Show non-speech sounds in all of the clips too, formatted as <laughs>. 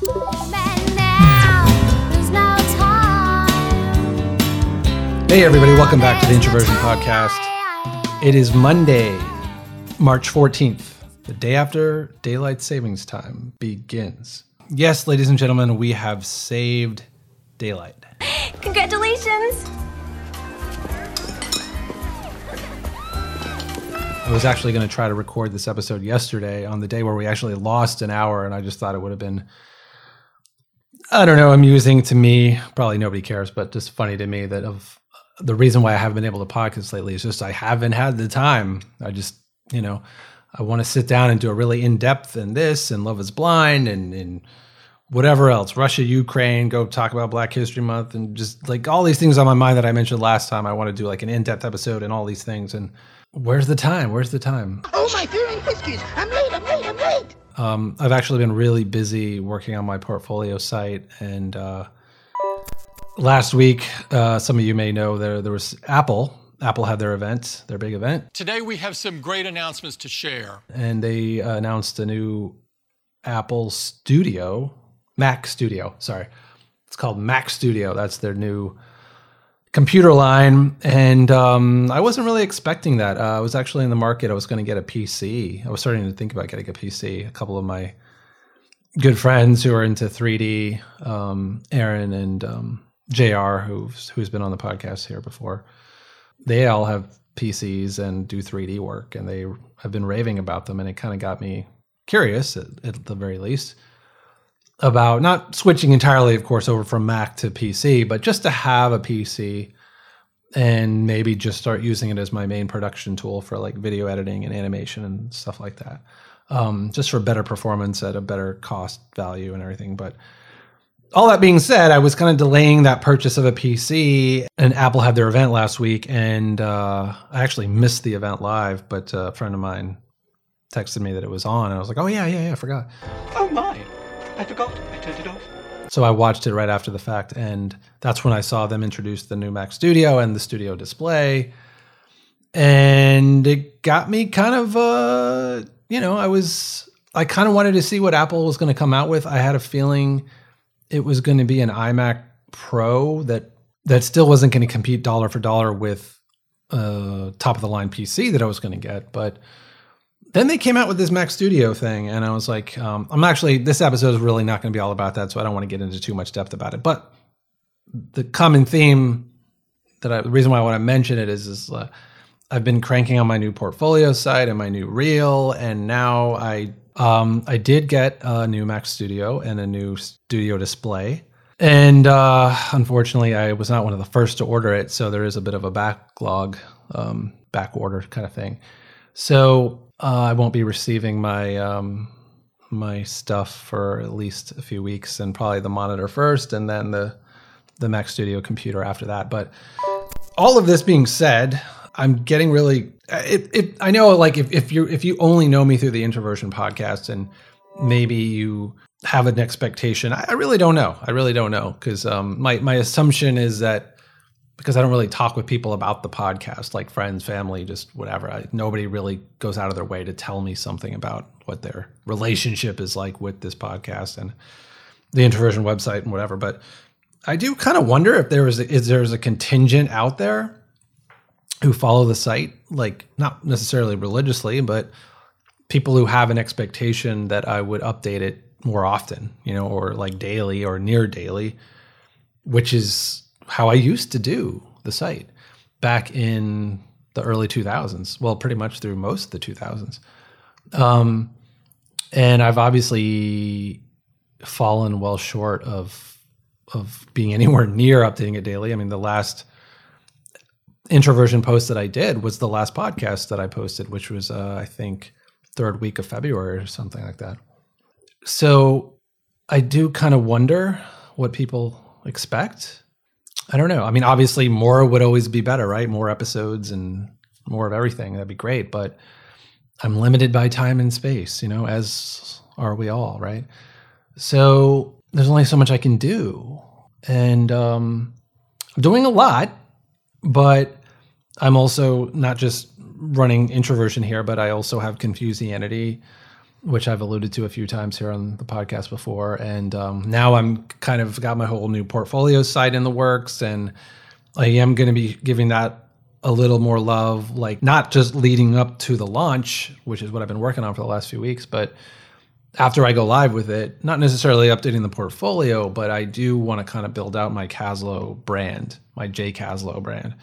Hey, everybody, welcome back to the Introversion Podcast. It is Monday, March 14th, the day after daylight savings time begins. Yes, ladies and gentlemen, we have saved daylight. Congratulations! I was actually going to try to record this episode yesterday on the day where we actually lost an hour, and I just thought it would have been, I don't know, amusing to me. Probably nobody cares, but just funny to me that of uh, the reason why I haven't been able to podcast lately is just I haven't had the time. I just, you know, I want to sit down and do a really in depth in this and Love is Blind and, and whatever else, Russia, Ukraine, go talk about Black History Month and just like all these things on my mind that I mentioned last time. I want to do like an in depth episode and all these things. And where's the time? Where's the time? Oh my late, I'm late, I'm late! Um, I've actually been really busy working on my portfolio site and, uh, last week, uh, some of you may know there there was Apple. Apple had their event, their big event, Today we have some great announcements to share. and they uh, announced a new Apple Studio, Mac Studio. Sorry, it's called Mac Studio. That's their new computer line, and um, I wasn't really expecting that. Uh, I was actually in the market. I was going to get a PC. I was starting to think about getting a PC. A couple of my good friends who are into 3D, um, Aaron and um, Jr., who's who's been on the podcast here before. They all have PCs and do 3D work, and they have been raving about them, and it kind of got me curious, at, at the very least, about not switching entirely, of course, over from Mac to PC, but just to have a PC and maybe just start using it as my main production tool for like video editing and animation and stuff like that. Um, just for better performance at a better cost value and everything. But all that being said, I was kind of delaying that purchase of a PC, and Apple had their event last week, and uh, I actually missed the event live. But uh, a friend of mine texted me that it was on, and I was like, "Oh yeah, yeah, yeah, I forgot." Oh! I forgot. I turned it off. So I watched it right after the fact, and that's when I saw them introduce the new Mac Studio and the Studio Display, and it got me kind of, uh, you know, I was, I kind of wanted to see what Apple was going to come out with. I had a feeling it was going to be an iMac Pro that that still wasn't going to compete dollar for dollar with uh, top of the line PC that I was going to get, but then they came out with this Mac Studio thing, and I was like, um, I'm actually this episode is really not going to be all about that, so I don't want to get into too much depth about it. But the common theme that I, the reason why I want to mention it is, is uh, I've been cranking on my new portfolio site and my new reel, and now I um, I did get a new Mac Studio and a new Studio Display. And uh, unfortunately, I was not one of the first to order it, so there is a bit of a backlog, um, back order kind of thing. So uh, I won't be receiving my um, my stuff for at least a few weeks, and probably the monitor first, and then the the Mac Studio computer after that. But all of this being said, I'm getting really. It, it, I know, like if, if you if you only know me through the Introversion podcast, and maybe you have an expectation, I, I really don't know. I really don't know because um, my my assumption is that because I don't really talk with people about the podcast, like friends, family, just whatever. I, nobody really goes out of their way to tell me something about what their relationship is like with this podcast and the Introversion website and whatever. But I do kind of wonder if there is is there's a contingent out there who follow the site, like not necessarily religiously, but people who have an expectation that I would update it more often, you know, or like daily or near daily, which is how I used to do the site back in the early 2000s. Well, pretty much through most of the 2000s. Um, and I've obviously fallen well short of of being <laughs> anywhere near updating it daily. I mean, the last introversion post that I did was the last podcast that I posted, which was uh, I think third week of February or something like that. So I do kind of wonder what people expect. I don't know. I mean, obviously, more would always be better, right? More episodes and more of everything. That'd be great. But I'm limited by time and space, you know, as are we all, right? So there's only so much I can do. And um, I'm doing a lot, but I'm also not just running introversion here, but I also have Confusianity which I've alluded to a few times here on the podcast before. And um, now I'm kind of got my whole new portfolio site in the works, and I am going to be giving that a little more love, like not just leading up to the launch, which is what I've been working on for the last few weeks, but after I go live with it, not necessarily updating the portfolio, but I do want to kind of build out my Caslow brand, my J Caslow brand.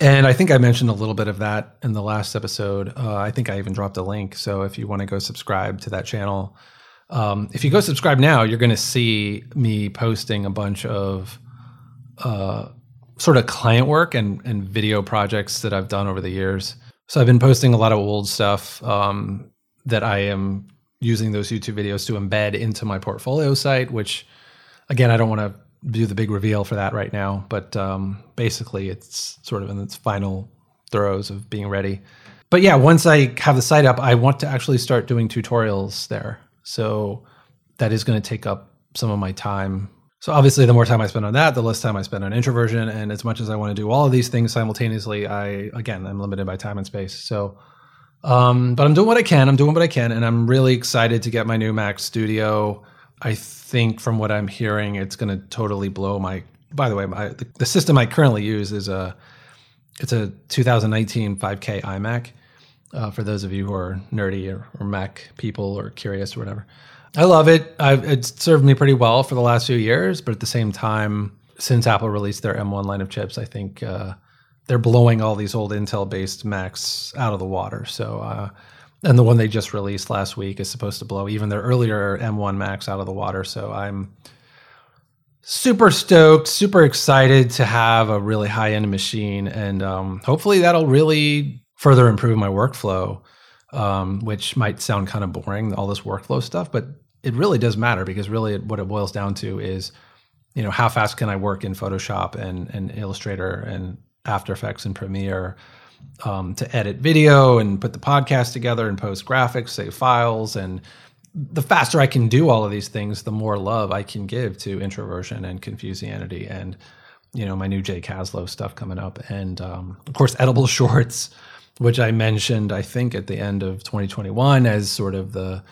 And I think I mentioned a little bit of that in the last episode. Uh, I think I even dropped a link. So if you want to go subscribe to that channel, um, if you go subscribe now, you're going to see me posting a bunch of uh, sort of client work and, and video projects that I've done over the years. So I've been posting a lot of old stuff um, that I am using those YouTube videos to embed into my portfolio site, which again, I don't want to do the big reveal for that right now, but um, basically it's sort of in its final throes of being ready. But yeah, once I have the site up, I want to actually start doing tutorials there. So that is going to take up some of my time. So obviously, the more time I spend on that, the less time I spend on introversion. And as much as I want to do all of these things simultaneously, I again, I'm limited by time and space. So, um, but I'm doing what I can. I'm doing what I can, and I'm really excited to get my new Mac Studio. I think from what I'm hearing, it's going to totally blow my. By the way, my, the, system I currently use is a it's a 2019 5K iMac. Uh, for those of you who are nerdy or, or, Mac people or curious or whatever, I love it. I've, it's served me pretty well for the last few years, but at the same time, since Apple released their M1 line of chips, I think uh, they're blowing all these old Intel-based Macs out of the water. So. Uh, and the one they just released last week is supposed to blow even their earlier M1 Max out of the water. So I'm super stoked, super excited to have a really high end machine, and um, hopefully that'll really further improve my workflow. Um, which might sound kind of boring, all this workflow stuff, but it really does matter because really what it boils down to is, you know, how fast can I work in Photoshop and and Illustrator and After Effects and Premiere um, to edit video and put the podcast together and post graphics, save files. And the faster I can do all of these things, the more love I can give to introversion and confusianity and, you know, my new Jay Caslow stuff coming up. And um, of course, edible <laughs> shorts, which I mentioned, I think, at the end of 2021 as sort of the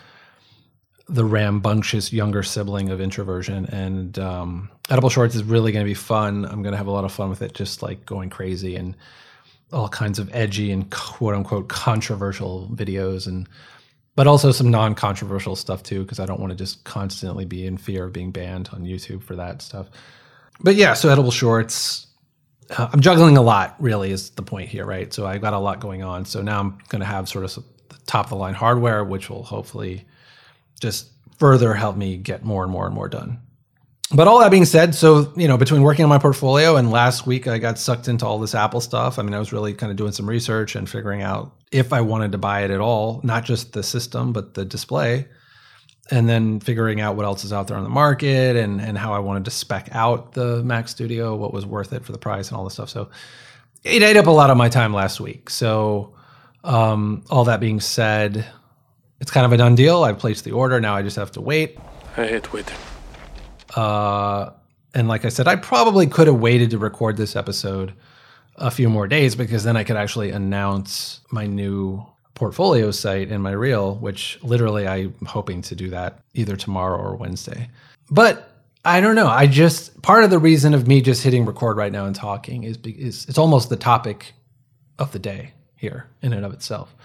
the rambunctious younger sibling of introversion and um, edible shorts is really going to be fun i'm going to have a lot of fun with it just like going crazy and all kinds of edgy and quote unquote controversial videos and but also some non-controversial stuff too because i don't want to just constantly be in fear of being banned on youtube for that stuff. But yeah so edible shorts uh, i'm juggling a lot really is the point here right? So i've got a lot going on. So now i'm going to have sort of the top of the line hardware which will hopefully just further help me get more and more and more done but all that being said, so you know, between working on my portfolio and last week, I got sucked into all this Apple stuff. I mean, I was really kind of doing some research and figuring out if I wanted to buy it at all, not just the system, but the display, and then figuring out what else is out there on the market and and how I wanted to spec out the Mac Studio, what was worth it for the price, and all this stuff. So it ate up a lot of my time last week. So um, all that being said, it's kind of a done deal. I placed the order. Now I just have to wait. I hate waiting. Uh, and like I said, I probably could have waited to record this episode a few more days because then I could actually announce my new portfolio site in my reel, which literally I'm hoping to do that either tomorrow or Wednesday. But I don't know. I just part of the reason of me just hitting record right now and talking is because it's almost the topic of the day here in and of itself.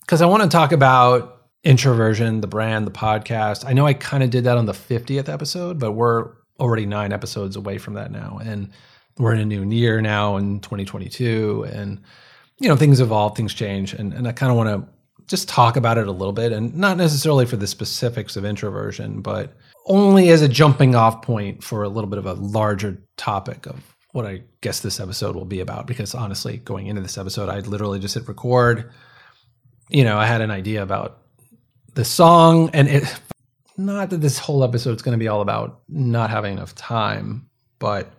Because I want to talk about introversion, the brand, the podcast. I know I kind of did that on the 50th episode, but we're already nine episodes away from that now. And we're in a new year now in 2022. And, you know, things evolve, things change. And, and I kind of want to just talk about it a little bit and not necessarily for the specifics of introversion, but only as a jumping off point for a little bit of a larger topic of what I guess this episode will be about. Because honestly, going into this episode, I literally just hit record. You know, I had an idea about the song and it not that this whole episode is going to be all about not having enough time but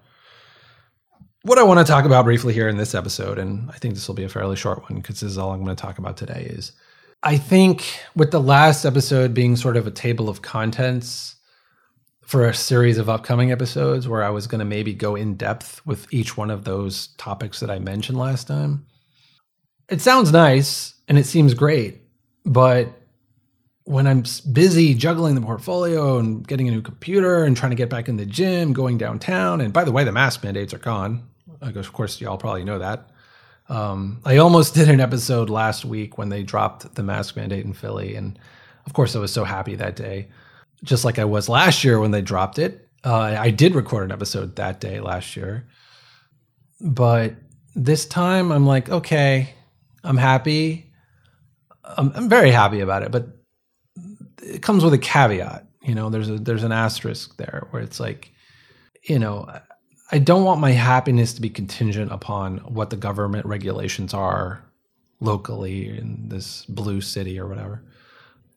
what i want to talk about briefly here in this episode and i think this will be a fairly short one because this is all i'm going to talk about today is i think with the last episode being sort of a table of contents for a series of upcoming episodes where i was going to maybe go in depth with each one of those topics that i mentioned last time it sounds nice and it seems great but when I'm busy juggling the portfolio and getting a new computer and trying to get back in the gym, going downtown, and by the way, the mask mandates are gone. Of course, y'all probably know that. Um, I almost <laughs> did an episode last week when they dropped the mask mandate in Philly, and of course, I was so happy that day, just like I was last year when they dropped it. Uh, I did record an episode that day last year, but this time I'm like, okay, I'm happy. I'm, I'm very happy about it, but it comes with a caveat. You know, there's a there's an asterisk there where it's like, you know, I don't want my happiness to be contingent upon what the government regulations are locally in this blue city or whatever.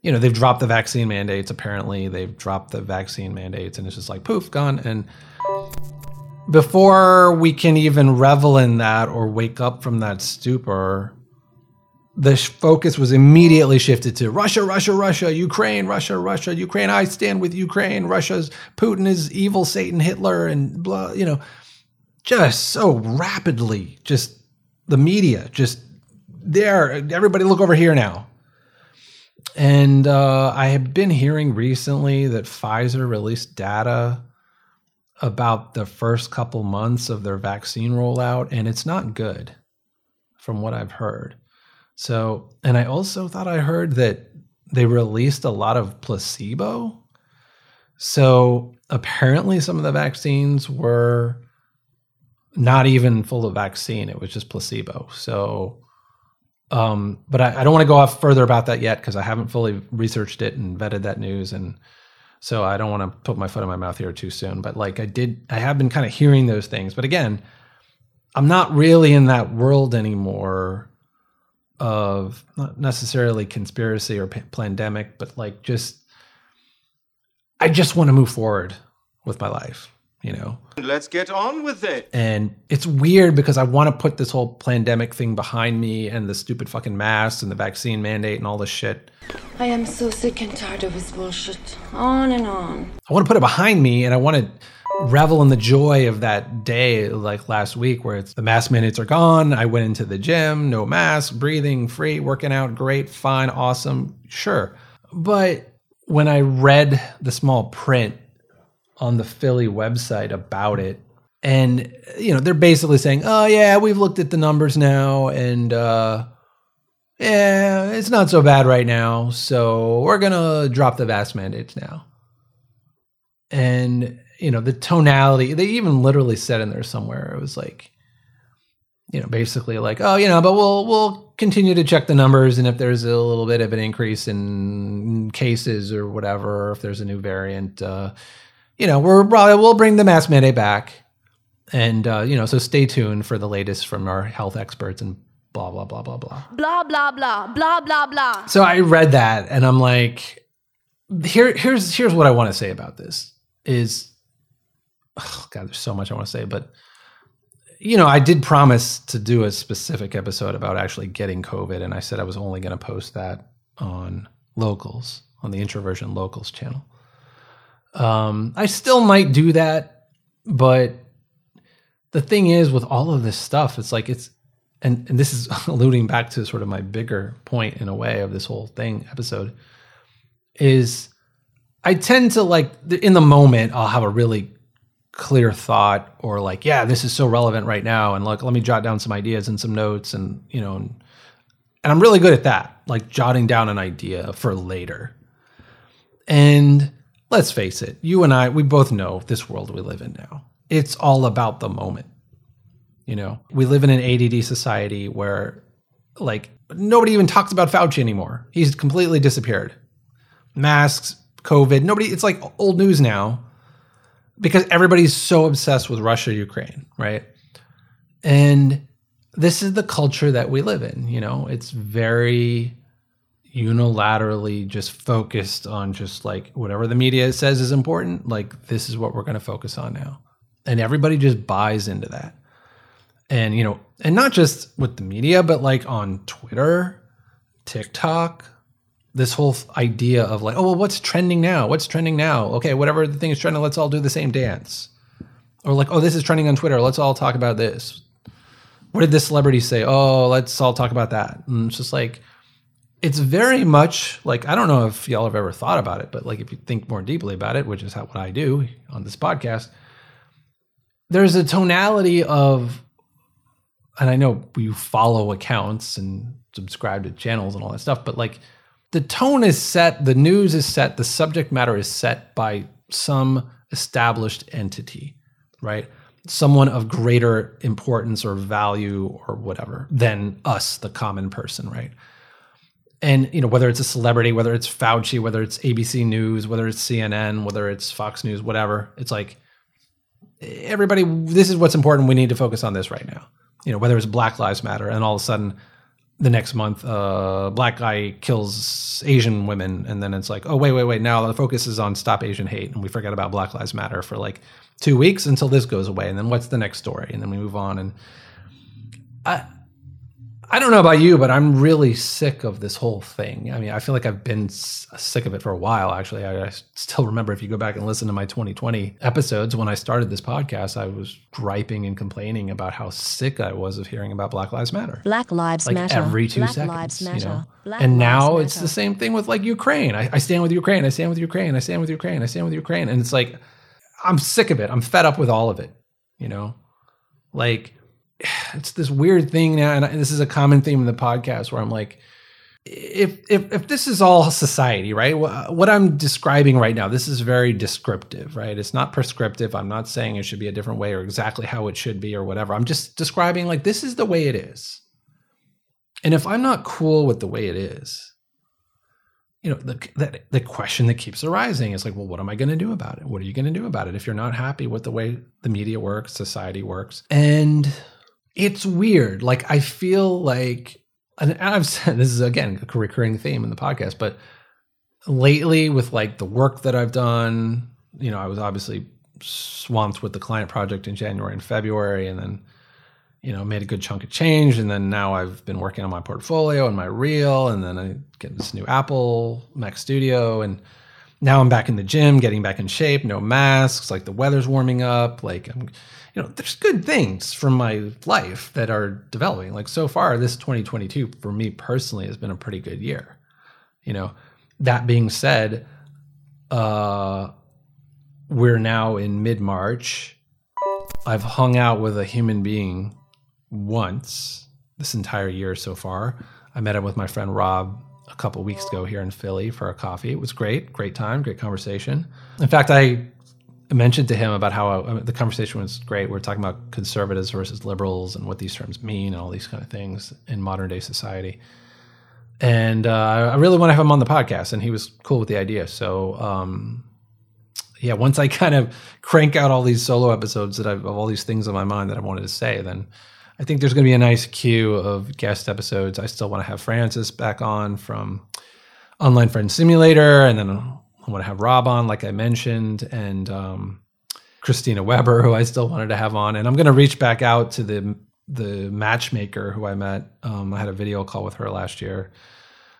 You know, they've dropped the vaccine mandates. Apparently, they've dropped the vaccine mandates, and it's just like poof, gone. And before we can even revel in that or wake up from that stupor, the focus was immediately shifted to Russia, Russia, Russia, Ukraine, Russia, Russia, Ukraine. I stand with Ukraine. Russia's Putin is evil, Satan, Hitler, and blah. You know, just so rapidly, just the media, just there. Everybody, look over here now. And uh, I have been hearing recently that Pfizer released data about the first couple months of their vaccine rollout, and it's not good, from what I've heard. So, and I also thought I heard that they released a lot of placebo. So, apparently, some of the vaccines were not even full of vaccine, it was just placebo. So, um, but I, I don't want to go off further about that yet because I haven't fully researched it and vetted that news. And so I don't want to put my foot in my mouth here too soon. But like I did, I have been kind of hearing those things. But again, I'm not really in that world anymore of not necessarily conspiracy or p- pandemic, but like just I just want to move forward with my life, you know. Let's get on with it. And it's weird because I want to put this whole pandemic thing behind me and the stupid fucking masks and the vaccine mandate and all this shit. I am so sick and tired of this bullshit. On and on. I want to put it behind me and I want to revel in the joy of that day like last week where it's the mask mandates are gone. I went into the gym, no mask, breathing free, working out great, fine, awesome. Sure. But when I read the small print on the Philly website about it, and you know, they're basically saying, "Oh yeah, we've looked at the numbers now and uh yeah, it's not so bad right now. So we're to drop the vast mandates now." and you know the tonality they even literally said in there somewhere it was like you know basically like oh you know but we'll we'll continue to check the numbers and if there's a little bit of an increase in cases or whatever or if there's a new variant uh you know we're probably we'll bring the mask mandate back and uh you know so stay tuned for the latest from our health experts and blah blah blah blah blah Blah, blah, blah, blah, blah, blah. so I read that and I'm like, here, here's here's what I want to say about this is, oh God, there's so much I want to say, but you know, I did promise to do a specific episode about actually getting COVID, and I said I was only going to post that on locals on the introversion locals channel. Um, I still might do that, but the thing is, with all of this stuff, it's like it's and, and this is <laughs> alluding back to sort of my bigger point in a way of this whole thing episode is I tend to like in the moment I'll have a really clear thought or like yeah this is so relevant right now. And like let me jot down some ideas and some notes and you know and, and I'm really good at that like jotting down an idea for later. And let's face it you and I we both know this world we live in now. It's all about the moment you know, we live in an ADD society where, like, nobody even talks about Fauci anymore. He's completely disappeared. Masks, COVID, nobody, it's like old news now because everybody's so obsessed with Russia, Ukraine, right? And this is the culture that we live in. You know, it's very unilaterally just focused on just like whatever the media says is important. Like, this is what we're going to focus on now. And everybody just buys into that and you know and not just with the media but like on twitter tiktok this whole idea of like oh well what's trending now? What's trending now? Okay whatever the thing is trending let's all do the same dance. Or like oh this is trending on twitter let's all talk about this. What did this celebrity say? Oh let's all talk about that. And it's just like it's very much like I don't know if y'all have ever thought about it, but like if you think more deeply about it, which is how, what I do on this podcast, there's a tonality of, and I know you follow accounts and subscribe to channels and all that stuff, but like the tone is set, the news is set, the subject matter is set by some established entity, right? Someone of greater importance or value or whatever than us, the common person, right? and you know whether it's a celebrity whether it's fauci whether it's abc news whether it's cnn whether it's fox news whatever it's like everybody this is what's important we need to focus on this right now you know whether it's black lives matter and all of a sudden the next month uh black guy kills asian women and then it's like oh wait wait wait now the focus is on stop asian hate and we forget about black lives matter for like two weeks until this goes away and then what's the next story? And then we move on and i I don't know about you, but I'm really sick of this whole thing. I mean, I feel like I've been s- sick of it for a while, actually. I, I still remember if you go back and listen to my 2020 episodes, when I started this podcast, I was griping and complaining about how sick I was of hearing about Black Lives Matter. Black Lives Like Matter. every two Black seconds. Lives you Matter. know? Black and now it's Matter. the same thing with like Ukraine. I, I stand with Ukraine. I stand with Ukraine. I stand with Ukraine. I stand with Ukraine. And it's like, I'm sick of it. I'm fed up with all of it, you know? Like, <sighs> it's this weird thing now, and this is a common theme in the podcast where I'm like, if if if this is all society, right? What I'm describing right now, this is very descriptive, right? It's not prescriptive. I'm not saying it should be a different way or exactly how it should be or whatever. I'm just describing like this is the way it is. And if I'm not cool with the way it is, you know, the that the question that keeps arising is like, well, what am I going to do about it? What are you going to do about it if you're not happy with the way the media works, society works? And it's weird. Like I feel like, and I've said <laughs> this is again a recurring theme in the podcast, but lately with like the work that I've done, you know, I was obviously swamped with the client project in January and February, and then you know made a good chunk of change, and then now I've been working on my portfolio and my reel, and then I get this new Apple Mac Studio, and now I'm back in the gym, getting back in shape, no masks, like the weather's warming up, like I'm you know, there's good things from my life that are developing. Like so far, this 2022 for me personally has been a pretty good year. You know, that being said, uh, we're now in mid March. I've hung out with a human being once this entire year so far. I met up with my friend Rob a couple weeks ago here in Philly for a coffee. It was great, great time, great conversation. In fact, I mentioned to him about how I, the conversation was great. We are talking about conservatives versus liberals and what these terms mean and all these kind of things in modern day society. And uh, I really want to have him on the podcast, and he was cool with the idea. So, um, yeah, once I <laughs> kind of crank out all these solo episodes that I've of all these things on my mind that I wanted to say, then I think there's going to be a nice queue of guest episodes. I still want to have Francis back on from Online Friend Simulator, and then I want to have Rob on, like I mentioned, and um, Christina Weber, who I still wanted to have on. And I'm going to reach back out to the the matchmaker who I met. Um, I had a video call with her last year.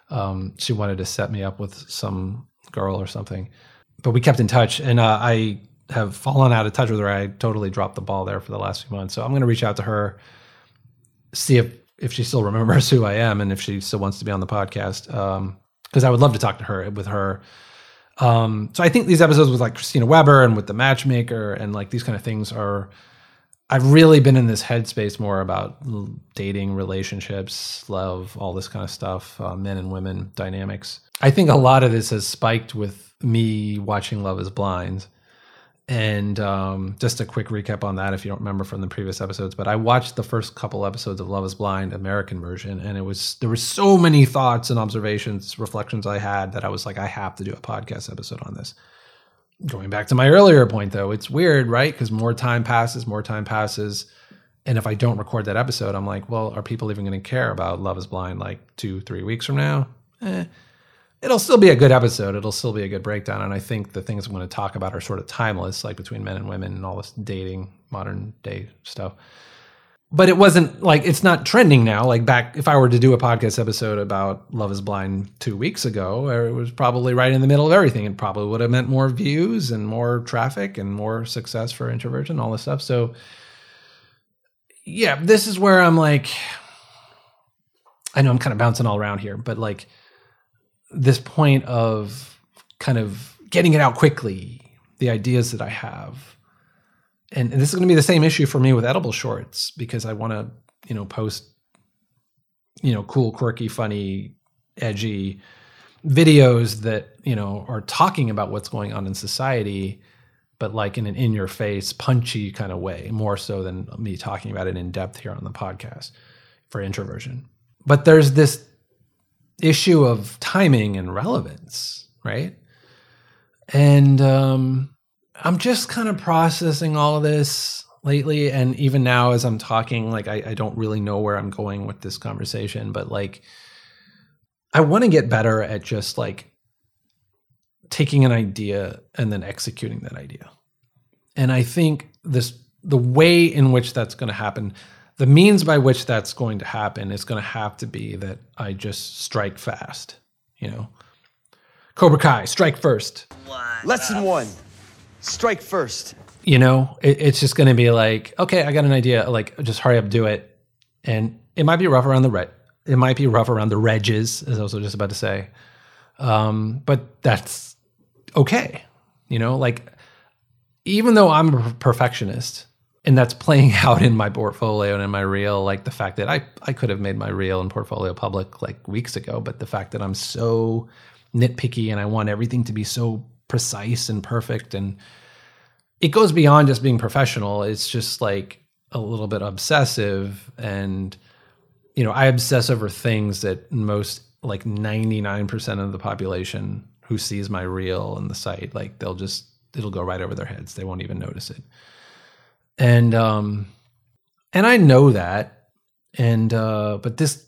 Um, she wanted to set me up with some girl or something, but we kept in touch, and uh, I have fallen out of touch with her. I totally dropped the ball there for the last few months, so I'm going to reach out to her, see if if she still remembers <laughs> who I am, and if she still wants to be on the podcast. Because I would love to talk to her with her um, so I think these episodes with like Christina Weber and with the matchmaker and like these kind of things are. I've really been in this headspace more about dating, relationships, love, all this kind of stuff, uh, men and women dynamics. I think a lot of this has spiked with me watching Love Is Blind. And um, just a quick recap on that, if you don't remember from the previous episodes, but I watched the first couple episodes of Love Is Blind American version, and it was there were so many thoughts and observations, reflections I had that I was like, I have to do a podcast episode on this. Going back to my earlier point, though, it's weird, right? Because more time passes, more time passes, and if I don't record that episode, I'm like, well, are people even going to care about Love Is Blind like two, three weeks from now? Eh, it'll still be a good episode. It'll still be a good breakdown. And I think the things I'm going to talk about are sort of timeless, like between men and women and all this dating, modern day stuff. But it wasn't like it's not trending now. Like back, if I were to do a podcast episode about Love is Blind two weeks ago, it was probably right in the middle of everything. It probably would have meant more views and more traffic and more success for introversion, all this stuff. So, yeah, this is where I'm like, I know I'm kind of bouncing all around here, but like, this point of kind of getting it out quickly, the ideas that I have. And, and this is going to be the same issue for me with edible shorts because I want to, you know, post, you know, cool, quirky, funny, edgy videos that, you know, are talking about what's going on in society, but like in an in your face, punchy kind of way, more so than me talking about it in depth here on the podcast for introversion. But there's this issue of timing and relevance, right? And um, I'm just kind of processing all of this lately. And even now, as I'm talking, like I, I don't really know where I'm going with this conversation, but like I want to get better at just like taking an idea and then executing that idea. And I think this the way in which that's going to happen, the means by which that's going to happen is going to have to be that I just strike fast, you know. Cobra Kai, strike first. Lesson one strike first. You know, it, it's just going to be like, okay, I got an idea. Like, just hurry up, do it. And it might be rough around the red. It might be rough around the redges, as I was just about to say. Um, but that's okay. You know, like, even though I'm a perfectionist, and that's playing <laughs> out in my portfolio and in my reel, like the fact that I, I could have made my reel and portfolio public like weeks ago, but the fact that I'm so nitpicky and I want everything to be so precise and perfect and it goes beyond just being professional. It's just like a little bit obsessive and you know i obsess over things that most like 99% of the population who sees my reel and the site like they'll just it'll go right over their heads. They won't even notice it and um and i know that and uh but this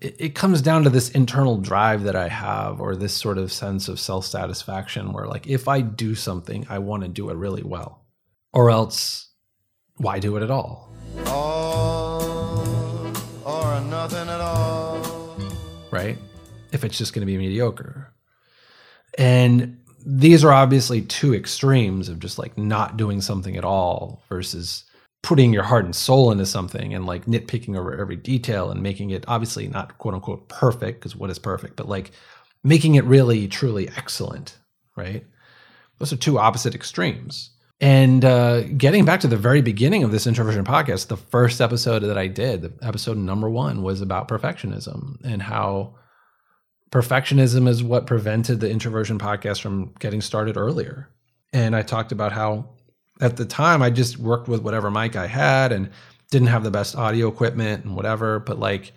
it, it comes down to this internal drive that I have, or this sort of sense of self satisfaction where, like, if I do something, I want to do it really well, or else why do it at all? All or nothing at all. Right? If it's just going to be mediocre. And these are obviously two extremes of just like not doing something at all versus putting your heart and soul into something and like nitpicking over every detail and making it obviously not quote unquote perfect because what is perfect but like making it really truly excellent right? Those are two opposite extremes. And uh, getting back to the very beginning of this introversion podcast the first episode that i did the episode number one was about perfectionism and how perfectionism is what prevented the introversion podcast from getting started earlier and i talked about how at the time I just worked with whatever mic I had and didn't have the best audio equipment and whatever. But like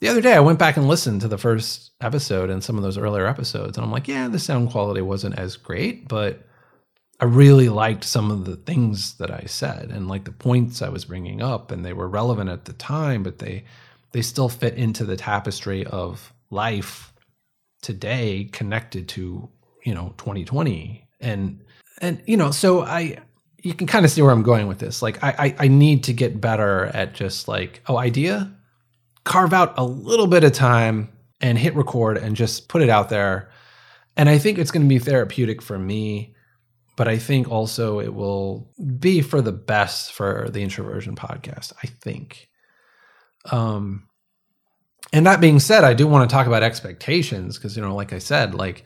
the other day, I went back and listened to the first episode and some of those earlier episodes, and I'm like, yeah, the sound quality wasn't as great, but I really liked some of the things that I said and like the points I was bringing up, and they were relevant at the time, but they they still fit into the tapestry of life today, connected to you know 2020 and and you know so I you can kind of see where I'm going with this. Like I, I, I need to get better at just like, oh, idea, carve out a little bit of time and hit record and just put it out there. And I think it's going to be therapeutic for me, but I think also it will be for the best for the introversion podcast. I think. Um, and that being said, I do want to talk about expectations because you know, like I said, like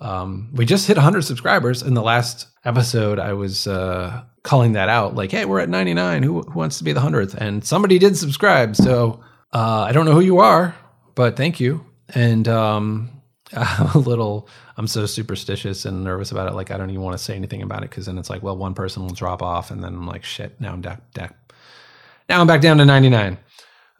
um, we just hit 100 subscribers in the last episode. I was uh, calling that out, like, "Hey, we're at 99. Who, who wants to be the hundredth?" And somebody did subscribe. So uh, I don't know who you are, but thank you. And um, I'm <laughs> a little, I'm so superstitious and nervous about it. Like, I don't even want to say anything about it because then it's like, well, one person will drop off, and then I'm like, shit. Now I'm back. Now I'm back down to 99.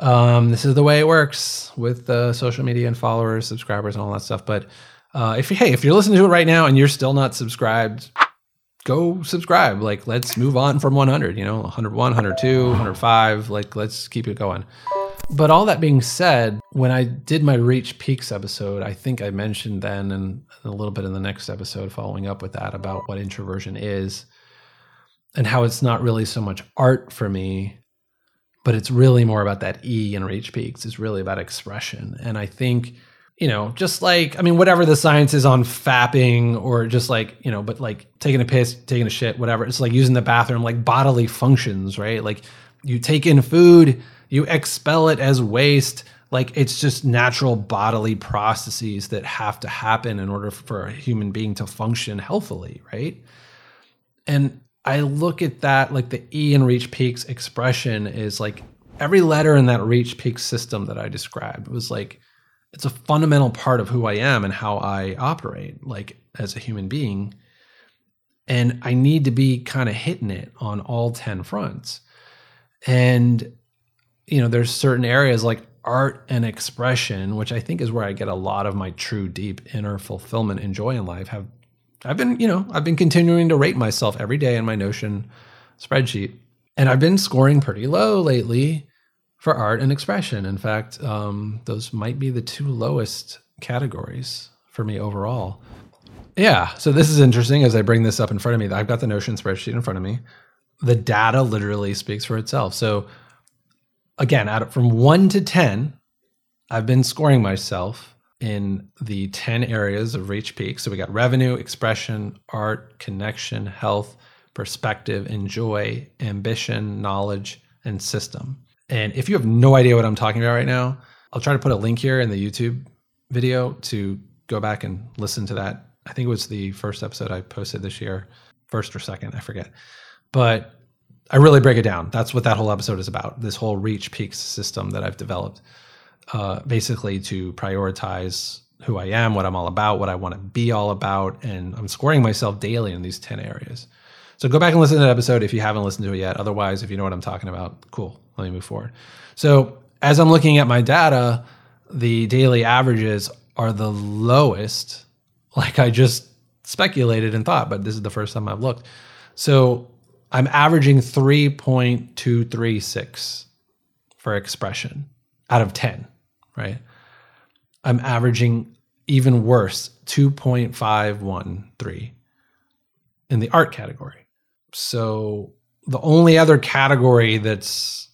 Um, this is the way it works with uh, social media and followers, subscribers, and all that stuff. But uh, if hey, if you're listening to it right now and you're still not subscribed, go subscribe. Like, let's move on from 100. You know, 101, 102, 105. Like, let's keep it going. But all that being said, when I did my Reach Peaks episode, I think I mentioned then and a little bit in the next episode following up with that about what introversion is and how it's not really so much art for me, but it's really more about that E in Reach Peaks. It's really about expression. And I think you know, just like I mean, whatever the science is on fapping or just like you know, but like taking a piss, taking a shit, whatever. It's like using the bathroom, like bodily functions, right? Like you take in food, you expel it as waste. Like it's just natural bodily processes that have to happen in order for a human being to function healthily, right? And I look at that like the E in Reach Peaks expression is like every letter in that Reach Peaks system that I described was like it's a fundamental part of who I am and how I operate like as a human being. And I need to be kind of hitting it on all 10 fronts. And you know, there's certain areas like art and expression, which I think is where I get a lot of my true deep inner fulfillment and joy in life have I've been, you know, I've been continuing to rate myself every day in my Notion spreadsheet. And I've been scoring pretty low lately for art and expression. In fact, um, those might be the two lowest categories for me overall. Yeah. So this is interesting as I bring this up in front of me. I've got the Notion spreadsheet in front of me. The data literally speaks for itself. So again, out of, from one to 10, I've been scoring myself in the 10 areas of Reach Peak. So we got revenue, expression, art, connection, health, perspective, enjoy, ambition, knowledge, and system. And if you have no idea what I'm talking about right now, I'll try to put a link here in the YouTube video to go back and listen to that. I think it was the first episode I posted this year, first or second, I forget. But I really break it down. That's what that whole episode is about. This whole Reach Peaks system that I've developed uh, basically to prioritize who I am, what I'm all about, what I want to be all about, and I'm scoring myself daily in these 10 areas. So go back and listen to that episode if you haven't listened to it yet. Otherwise, if you know what I'm talking about, cool. Let me move forward. So as I'm looking at my data, the daily averages are the lowest, <laughs> like I just speculated and thought, but this is the first time I've looked. So I'm averaging 3.236 for expression out of 10 right? I'm averaging even worse, 2.513 in the art category. So the only other category that's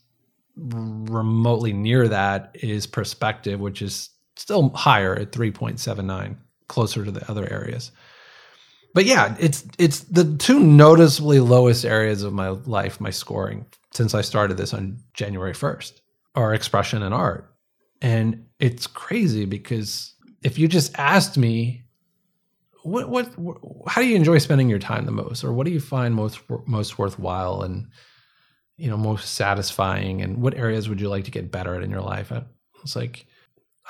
remotely near that is perspective, which is still higher at 3.79, closer to the other areas. But yeah, it's it's the two noticeably lowest areas of my life, my scoring since I started this on January 1st are expression and art. And it's crazy because if you just asked me, what, what, how do you enjoy spending your time the most, or what do you find most, most worthwhile and, you know, most satisfying, and what areas would you like to get better at in your life? It's like,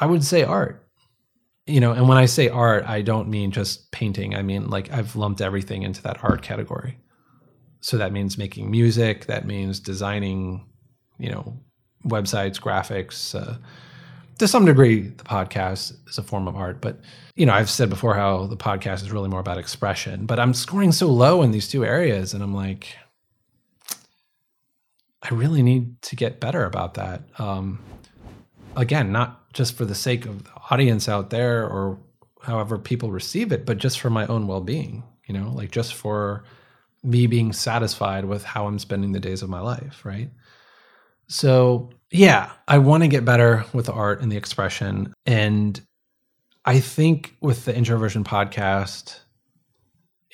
I would say art, you know, and when I say art, I don't mean just painting. I mean, like, I've lumped everything into that art category. So that means making music, that means designing, you know, websites, graphics, uh, to some degree, the podcast is a form of art, but you know, I've said before how the podcast is really more about expression. But I'm scoring so low in these two areas, and I'm like, I really need to get better about that. Um, again, not just for the sake of the audience out there or however people receive it, but just for my own well-being. You know, like just for me being satisfied with how I'm spending the days of my life, right? So yeah, I want to get better with the art and the expression. And I think with the introversion podcast,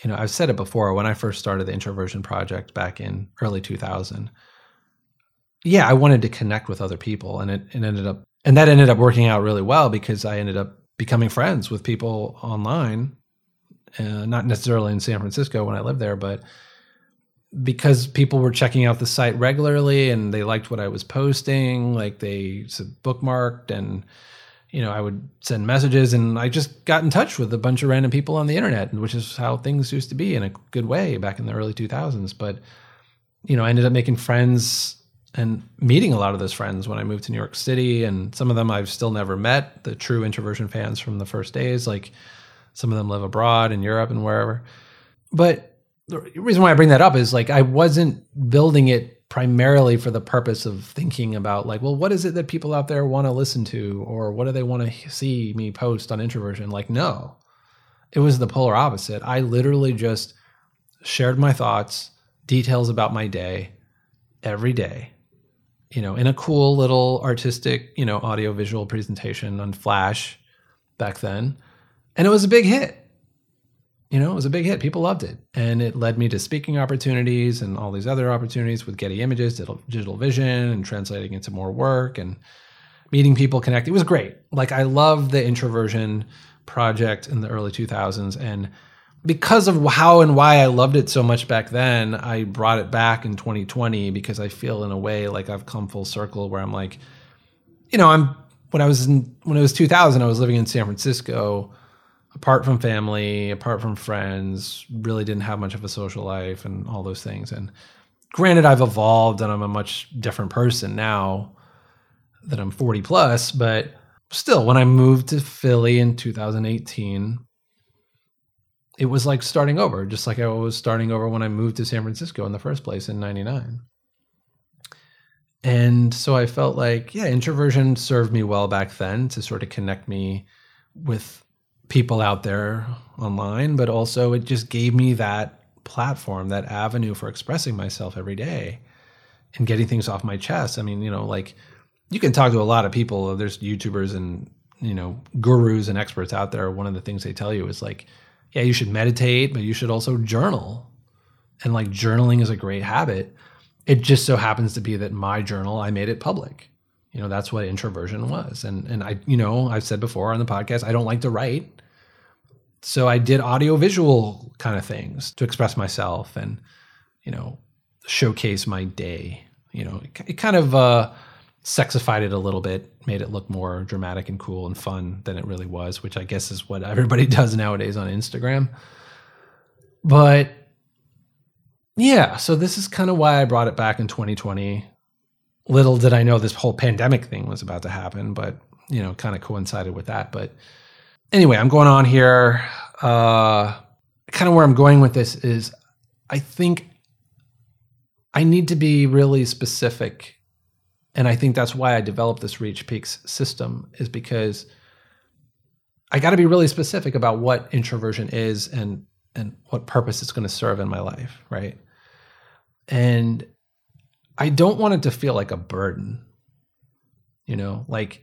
you know, I've said it before when I first started the introversion project back in early 2000. Yeah, I wanted to connect with other people and it, it ended up and that ended up working out really well because I ended up becoming friends with people online, uh, not necessarily in San Francisco when I lived there, but because people were checking out the site regularly and they liked what I was posting, like they bookmarked and you know, I would send messages and I just got in touch with a bunch of random people on the internet, which is how things used to be in a good way back in the early 2000s. But, you know, I ended up making friends and meeting a lot of those friends when I moved to New York City. And some of them I've still never met, the true introversion fans from the first days. Like some of them live abroad in Europe and wherever. But the reason why I bring that up is like I wasn't building it primarily for the purpose of thinking about like, well, what is it that people out there want to listen to, or what do they want to see me post on introversion? Like, no, it was the polar opposite. I literally just shared my thoughts, details about my day every day, you know, in a cool little artistic, you know, audio visual presentation on Flash back then. And it was a big hit you know, it was a big hit. People loved it. And it led me to speaking opportunities and all these other opportunities with Getty Images, digital, vision, and translating into more work. And meeting people, connect. It was great. Like I love the introversion project in the early 2000s and because of how and why I loved it so much back then, I brought it back in 2020 because I feel in a way like I've come full circle where I'm like, you know, I'm when I was in when it was 2000, I was living in San Francisco, apart from family, apart from friends, really didn't have much of a social life and all those things. And granted, I've evolved and I'm a much different person now that I'm 40 plus, but still, when I moved to Philly in 2018 it was like starting over, just like I was starting over when I moved to San Francisco in the first place in 99. And so I felt like, yeah, introversion served me well back then to sort of connect me with people out there online, but also it just gave me that platform, that avenue for expressing myself every day and getting things off my chest. I mean, you know, like you can talk to a lot of people. There's YouTubers and, you know, gurus and experts out there. One of the things they tell you is like, yeah, you should meditate, but you should also journal. And like journaling is a great habit. It just so happens to be that my journal, I made it public. You know, that's what introversion was. And and I, you know, I've said before on the podcast, I don't like to write. So I did audio visual kind of things to express myself and, you know, showcase my day. You know, it, it kind of uh sexified it a little bit, made it look more dramatic and cool and fun than it really was, which I guess is what <laughs> everybody does nowadays on Instagram. But yeah, so this is kind of why I brought it back in 2020. Little did I know this whole pandemic thing was about to happen, but you know, kind of coincided with that. But anyway, I'm going on here. Uh, kind of where I'm going with this is I think I need to be really specific and I think that's why I developed this Reach Peaks system is because I got to be really specific about what introversion is and and what purpose it's going to serve in my life, right? And I don't want it to feel like a burden. You know, like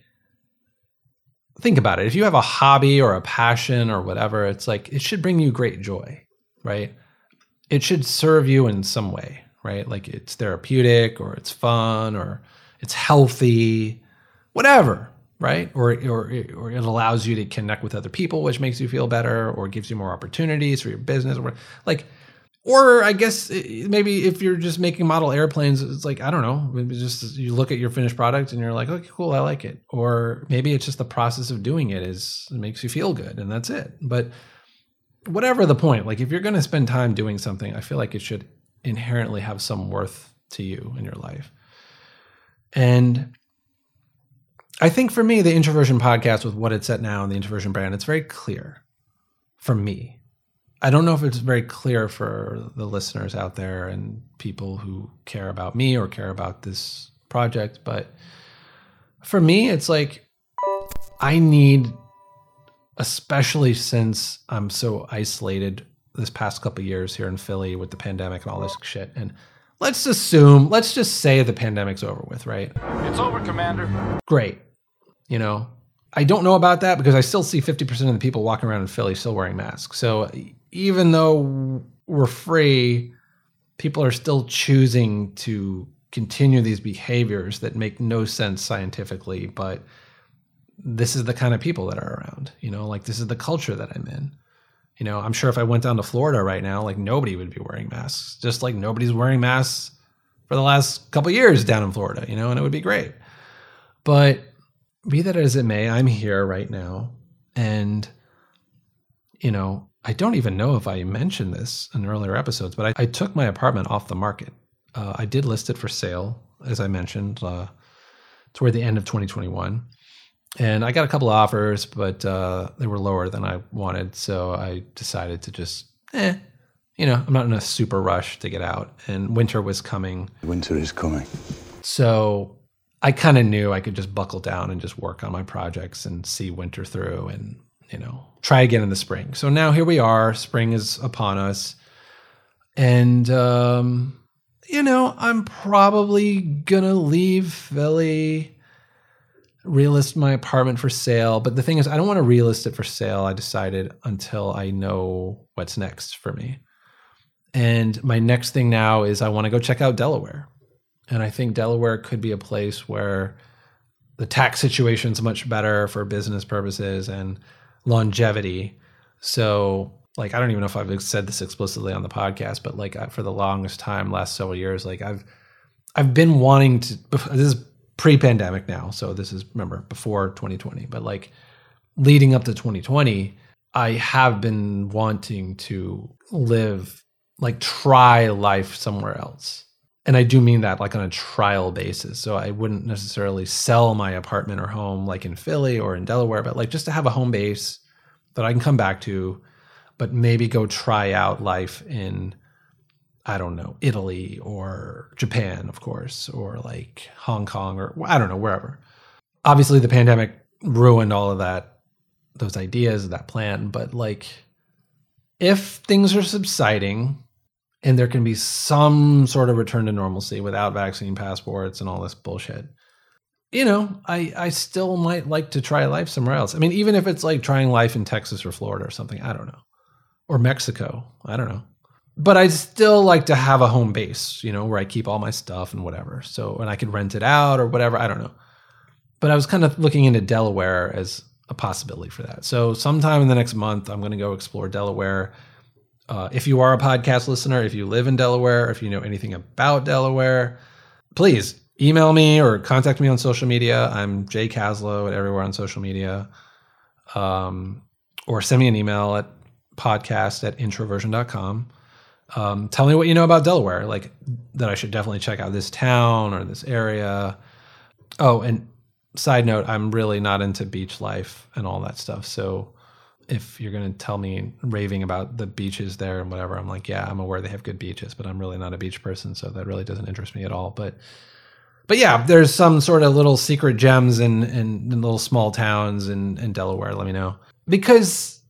think about it. If you have a hobby or a passion or whatever, it's like it should bring you great joy, right? It should serve you in some way, right? Like it's therapeutic or it's fun or it's healthy, whatever, right? Or, or, or it allows you to connect with other people, which makes you feel better, or gives you more opportunities for your business, or like, or I guess eh, maybe if you're just making model airplanes, it's like I don't know, maybe just you look at your finished product and you're like, okay, cool, I like it. Or maybe it's just the process of doing it is it makes you feel good, and that's it. But whatever the point, like if you're going to spend time doing something, I feel like it should inherently have some worth to you in your life. And I think for me, the introversion podcast with what it's at now and the introversion brand, it's very clear for me. I don't know if it's very clear for the listeners out there and people who care about me or care about this project, but for me, it's like I need, especially since I'm so isolated this past couple years here in Philly with the pandemic and all this shit, and let's assume, let's just say the pandemic's over with, right? It's over, Commander. Great. You know, I don't know about that because I still see 50% of the people walking around in Philly still wearing masks. So even though we're free, people are still choosing to continue these behaviors that make no sense scientifically, but this is the kind of people that are around, you know, like this is the culture that I'm in. You know, I'm sure if I went down to Florida right now, like nobody would be wearing masks, just like nobody's wearing masks for the last couple years down in Florida, you know, and it would be great. But be that as it may, I'm here right now. And, you know, I don't even know if I mentioned this in earlier episodes, but I, I took my apartment off the market. Uh, I did list it for sale, as I mentioned, uh, toward the end of 2021 and I got a couple of offers, but uh, they were lower than I wanted. So I decided to just, eh, you know, I'm not in a super rush to get out. And winter was coming. Winter is coming. So I kind of knew I could just buckle down and just work on my projects and see winter through and, you know, try again in the spring. So now here we are. Spring is upon us. And, um, you know, I'm probably going to leave Philly relist my apartment for sale. But the thing is, I don't want to relist it for sale. I decided until I know what's next for me. And my next thing now is I want to go check out Delaware. And I think Delaware could be a place where the tax situation's much better for business purposes and longevity. So, like, I don't even know if I've said this explicitly on the podcast, but like, I, for the longest time, last several years, like, I've I've been wanting to. This is pre-pandemic now, so this is remember before 2020, but like leading up to 2020, I have been wanting to live, like, try life somewhere else. And I do mean that like on a trial basis. So I wouldn't necessarily sell my apartment or home like in Philly or in Delaware, but like just to have a home base that I can come back to, but maybe go try out life in, I don't know, Italy or Japan, of course, or like Hong Kong or I don't know, wherever. Obviously, the pandemic ruined all of that, those ideas, that plan. But like, if things are subsiding and there can be some sort of return to normalcy without vaccine passports and all this bullshit, you know, I I still might like to try life somewhere else. I mean, even if it's like trying life in Texas or Florida or something, I don't know, or Mexico, I don't know. But I'd still like to have a home base, you know, where I keep all my stuff and whatever. So, and I could rent it out or whatever. I don't know. But I was kind of looking into Delaware as a possibility for that. So, sometime in the next month, I'm going to go explore Delaware. Uh, if you are a podcast listener, if you live in Delaware, if you know anything about Delaware, please email me or contact me on social media. I'm Jay Caslow at everywhere on social media. Um, or send me an email at podcast at introversion.com. Um, tell me what you know about Delaware, like that I should definitely check out this town or this area. Oh, and side note, I'm really not into beach life and all that stuff. So if you're going to tell me raving about the beaches there and whatever, I'm like, yeah, I'm aware they have good beaches, but I'm really not a beach person, so that really doesn't interest me at all. But but yeah, there's some sort of little secret gems in in, in little small towns in in Delaware. Let me know because,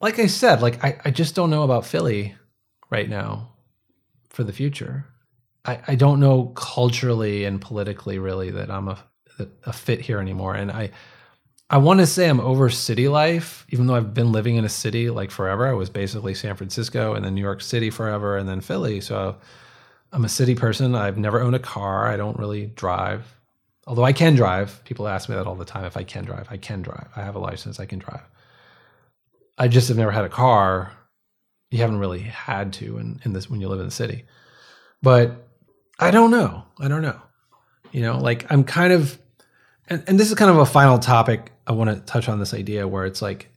like I said, like I I just don't know about Philly right now for the future. I I don't know culturally and politically really that I'm a a fit here anymore, and I I want to say I'm over city life, even though I've been living in a city like forever. I was basically San Francisco and then New York City forever and then Philly. So I'm a city person. I've never owned a car. I don't really drive. Although I can drive. People ask me that all the time if I can drive. I can drive. I have a license. I can drive. I just have never had a car. You haven't really had to in, in this when you live in the city. But I don't know. I don't know. You know, like I'm kind of and, and this is kind of a final topic I want to touch on this idea where it's like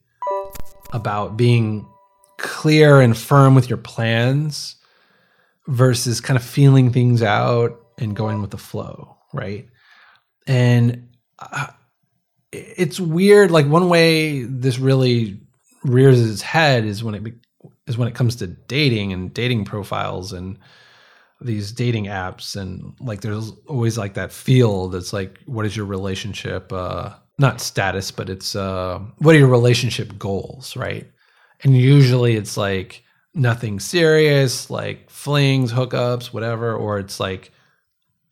about being clear and firm with your plans versus kind of feeling things out and going with the flow, right? And uh, it's weird. Like one way this really rears its head is when it when it comes to dating and dating profiles and these dating apps and like there's always like that field it's like what is your relationship uh not status but it's uh what are your relationship goals right? And usually it's like nothing serious like flings hookups whatever or it's like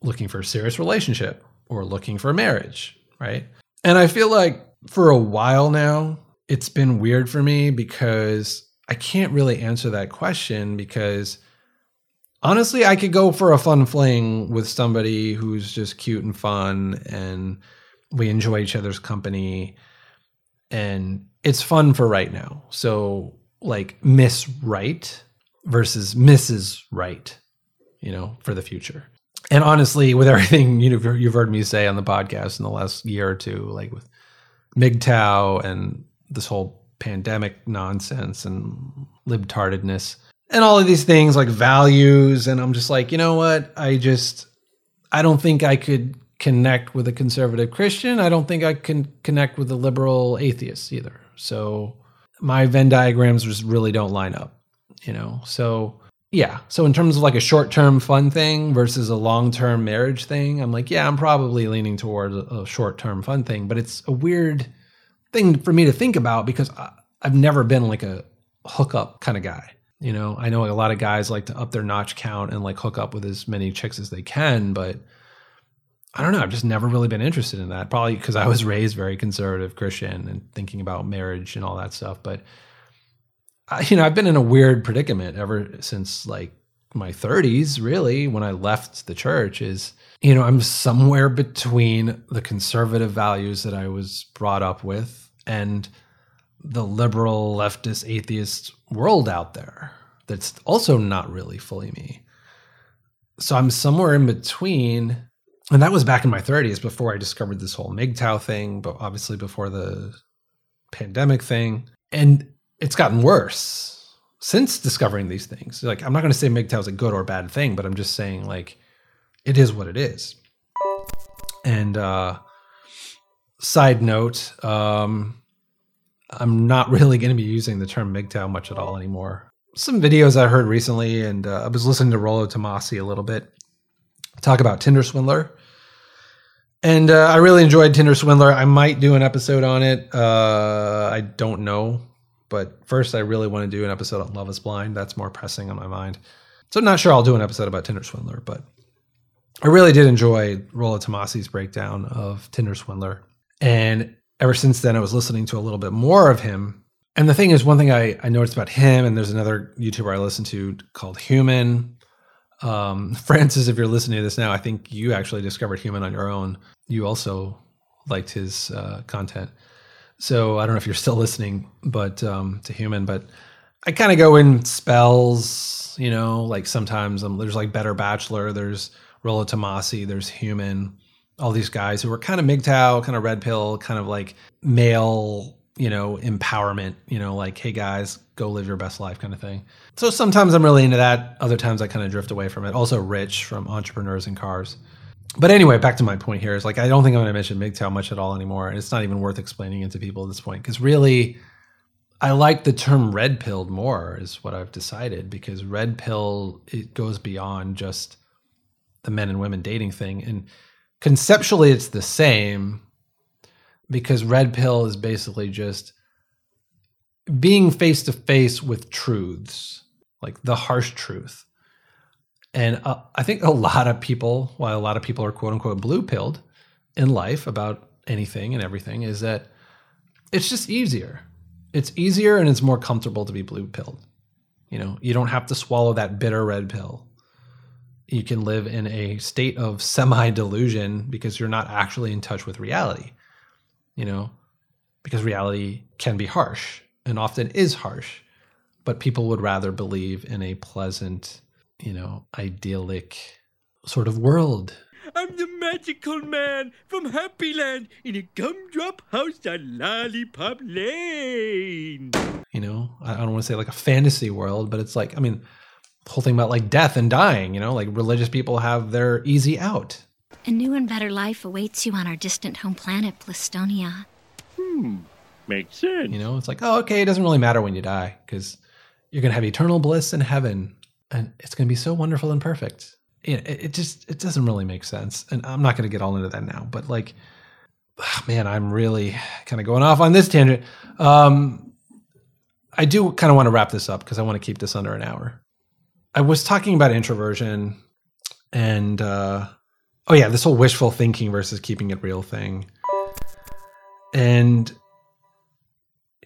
looking for a serious relationship or looking for marriage right? And i feel like for a while now it's been weird for me because i can't really answer that question because honestly, I could go for a fun fling with somebody who's just cute and fun and we enjoy each other's company and it's fun for right now. So, like Miss Right versus Mrs. Right, you know, for the future. And honestly, with everything <laughs> you know, you've heard me say on the podcast in the last year or two, like with MGTOW and this whole pandemic nonsense and libtardedness, and all of these things like values and i'm just like you know what i just i don't think i could connect with a conservative christian i don't think i can connect with a liberal atheist either. So my venn diagrams just really don't line up you know? So yeah. So in terms of like a short-term fun thing versus a long-term marriage thing i'm like yeah i'm probably leaning towards a, short-term fun thing but it's a weird thing for me to think about because I, i've never been like a hookup kind of guy you know, I know a lot of guys like to up their notch count and like hook up with as many chicks as they can, but I don't know. I've just never really been interested in that. Probably because I was raised very conservative Christian and thinking about marriage and all that stuff. But I, you know, I've been in a weird predicament ever since like my 30s, really, when I left the church, is, you know, I'm somewhere between the conservative values that I was brought up with and the liberal, leftist, atheist world out there that's also not really fully me. So I'm somewhere in between. And that was back in my 30s before I discovered this whole MGTOW thing, but obviously before the pandemic thing. And it's gotten worse since discovering these things. Like, I'm not going to say MGTOW is a good or bad thing, but I'm just saying, like, it is what it is. And, uh, side note, um, I'm not <laughs> really going to be using the term MGTOW much at all anymore. Some videos I heard recently, and uh, I was listening to Rollo Tomassi a little bit talk about Tinder Swindler. And uh, I really enjoyed Tinder Swindler. I might do an episode on it. Uh, I don't know. But first, I really want to do an episode on Love is Blind. That's more pressing on my mind. So I'm not sure I'll do an episode about Tinder Swindler, but I really did enjoy Rollo Tomassi's breakdown of Tinder Swindler. And ever since then, I was listening to a little bit more of him. And the thing is, one thing I, I noticed about him, and there's another YouTuber I listen to called Human. Um, <laughs> Francis, if you're listening to this now, I think you actually discovered Human on your own. You also liked his uh, content. So I don't know if you're still listening, but um, to Human, but I kind of go in spells, you know, like sometimes um, there's like Better Bachelor, there's Rollo Tomassi, there's Human, all these guys who are kind of MGTOW, kind of red pill, kind of like male, you know, empowerment, you know, like, hey guys, go live your best life kind of thing. So sometimes I'm really into that. Other times I kind of drift away from it. Also, Rich from Entrepreneurs in Cars. But anyway, back to my point here is like, I don't think I'm going to mention MGTOW much at all anymore. And it's not even worth explaining it to people at this point because really, I like the term red pilled more, is what I've decided because red pill, it goes beyond just the men and women dating thing. And conceptually, it's the same because red pill is basically just being face to face with truths, like the harsh truth. And uh, I think a lot of people, while a lot of people are quote unquote blue pilled in life about anything and everything, is that it's just easier. It's easier and it's more comfortable to be blue pilled. You know, you don't have to swallow that bitter red pill. You can live in a state of semi delusion because you're not actually in touch with reality. You know, because reality can be harsh and often is harsh, but people would rather believe in a pleasant, you know, idyllic sort of world. I'm the magical man from Happy Land in a gumdrop house on Lollipop Lane. You know, I I don't want to say like a fantasy world, but it's like, I mean, the whole thing about like death and dying, you know, like religious people have their easy out. A new and better life awaits you on our distant home planet, Blistonia. Hmm, makes sense. You know, it's like, oh, okay, it doesn't really matter when you die because you're going to have eternal bliss in heaven and it's going to be so wonderful and perfect. It, it just, it doesn't really make sense. And I'm not going to get all into that now, but like, man, I'm really kind of going off on this tangent. Um, I do kind of want to wrap this up because I want to keep this under an hour. I was talking about introversion and, uh, oh yeah, this whole wishful thinking versus keeping it real thing. And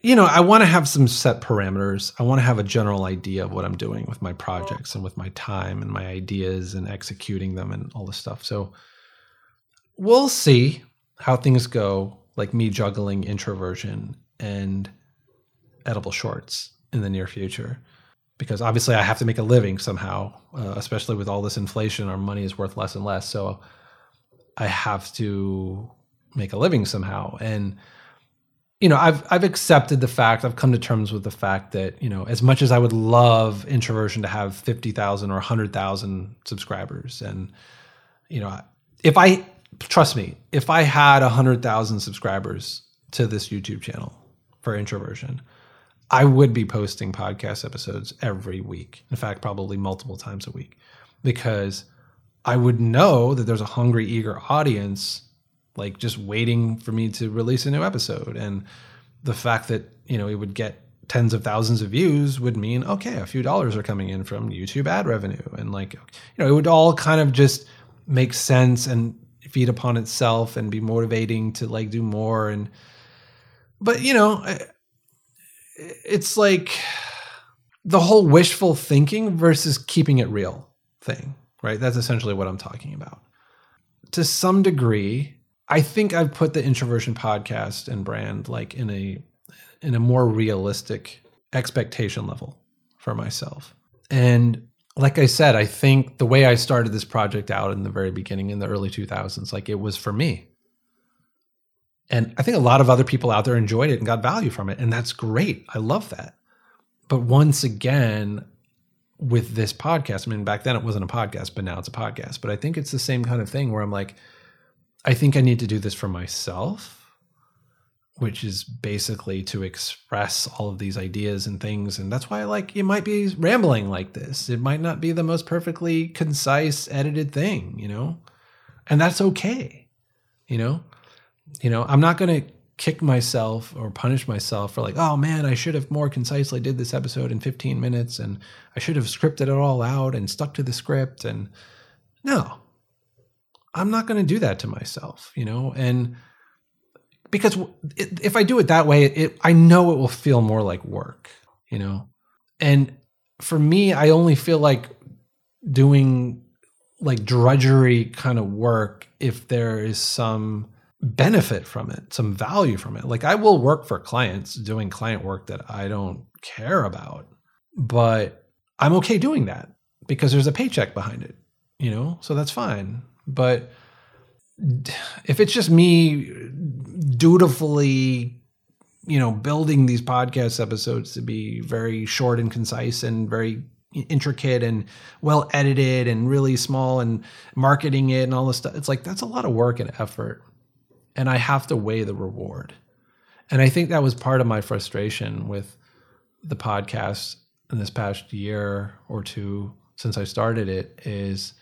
you know, I want to have some set parameters. I want to have a general idea of what I'm doing with my projects and with my time and my ideas and executing them and all this stuff. So we'll see how things go, like me juggling introversion and edible shorts in the near future. Because obviously, I have to make a living somehow, uh, especially with all this inflation. Our money is worth less and less. So I have to make a living somehow. And you know, I've I've accepted the fact. I've come to terms with the fact that you know, as much as I would love introversion to have fifty thousand or hundred thousand subscribers, and you know, if I trust me, if I had hundred thousand subscribers to this YouTube channel for introversion, I would be posting podcast episodes every week. In fact, probably multiple times a week, because I would know that there's a hungry, eager audience like just waiting for me to release a new episode. And the fact that, you know, it would get tens of thousands of views would mean, okay, a few dollars are coming in from YouTube ad revenue. And like, you know, it would all kind of just make sense and feed upon itself and be motivating to like do more. And, but, you know, it's like, the whole wishful thinking versus keeping it real thing, right? That's essentially what I'm talking about. To some degree, I think I've put the introversion podcast and brand like in a in a more realistic expectation level for myself. And like I said, I think the way I started this project out in the very beginning in the early 2000s, like it was for me. And I think a lot of other people out there enjoyed it and got value from it. And that's great. I love that. But once again, with this podcast, I mean, back then it wasn't a podcast, but now it's a podcast. But I think it's the same kind of thing where I'm like, I think I need to do this for myself which is basically to express all of these ideas and things. And that's why I like it might be rambling like this. It might not be the most perfectly concise, edited thing, you know? And that's okay. You know? You know, I'm not gonna kick myself or punish myself for like, oh man, I should have more concisely did this episode in 15 minutes and I should have scripted it all out and stuck to the script. And no. I'm not gonna do that to myself, you know? And because if I do it that way, it I know it will feel more like work, you know. And for me, I only feel like doing like drudgery kind of work if there is some benefit from it, some value from it. Like I will work for clients doing client work that I don't care about, but I'm okay doing that because there's a paycheck behind it, you know? So that's fine. But if it's just me dutifully you know building these podcast episodes to be very short and concise and very intricate and well edited and really small and marketing it and all this stuff it's like that's a lot of work and effort and i have to weigh the reward and i think that was part of my frustration with the podcast in this past year or two since i started it is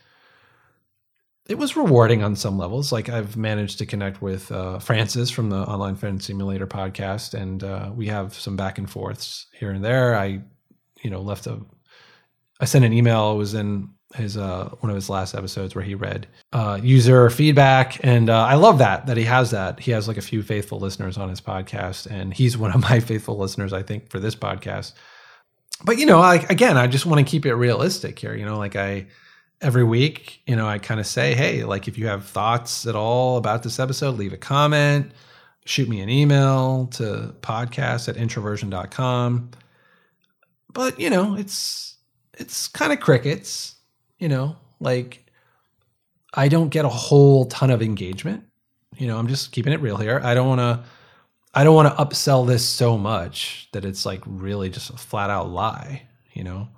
it was rewarding on some levels. Like I've managed to connect with uh, Francis from the Online Friend Simulator podcast, and uh, we have some back and forths here and there. I, you know, left a, I sent an email. It was in his uh, one of his last episodes where he read uh, user feedback, and uh, I love that that he has that. He has like a few faithful listeners on his podcast, and he's one of <laughs> my faithful listeners, I think, for this podcast. But you know, like again, I just want to keep it realistic here. You know, like I every week, you know, I kind of say, hey, like if you have thoughts at all about this episode, leave a comment, shoot me an email to podcast at introversion.com. But, you know, it's it's kind of crickets, you know, like I don't get a whole ton of engagement. You know, I'm just keeping it real here. I don't want to I don't want to upsell this so much that it's like really just a flat out lie, you know.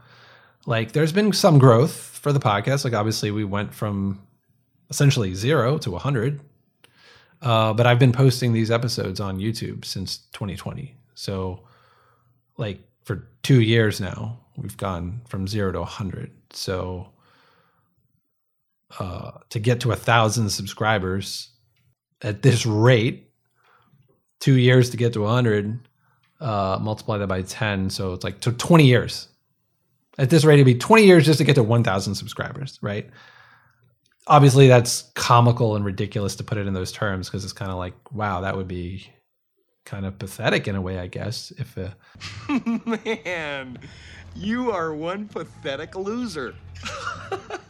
Like there's been some growth for the podcast. Like obviously we went from essentially zero to 100. Uh, but I've been posting these episodes on YouTube since 2020. So like for two years now, we've gone from zero to 100. So uh, to get to a thousand subscribers at this rate, two years to get to a 100, uh, multiply that by 10. So it's like to 20 years at this rate, it'd be 20 years just to get to 1,000 subscribers, right? Obviously, that's comical and ridiculous to put it in those terms because it's kind of like, wow, that would be kind of pathetic in a way, I guess. If uh, <laughs> man, you are one pathetic loser. <laughs>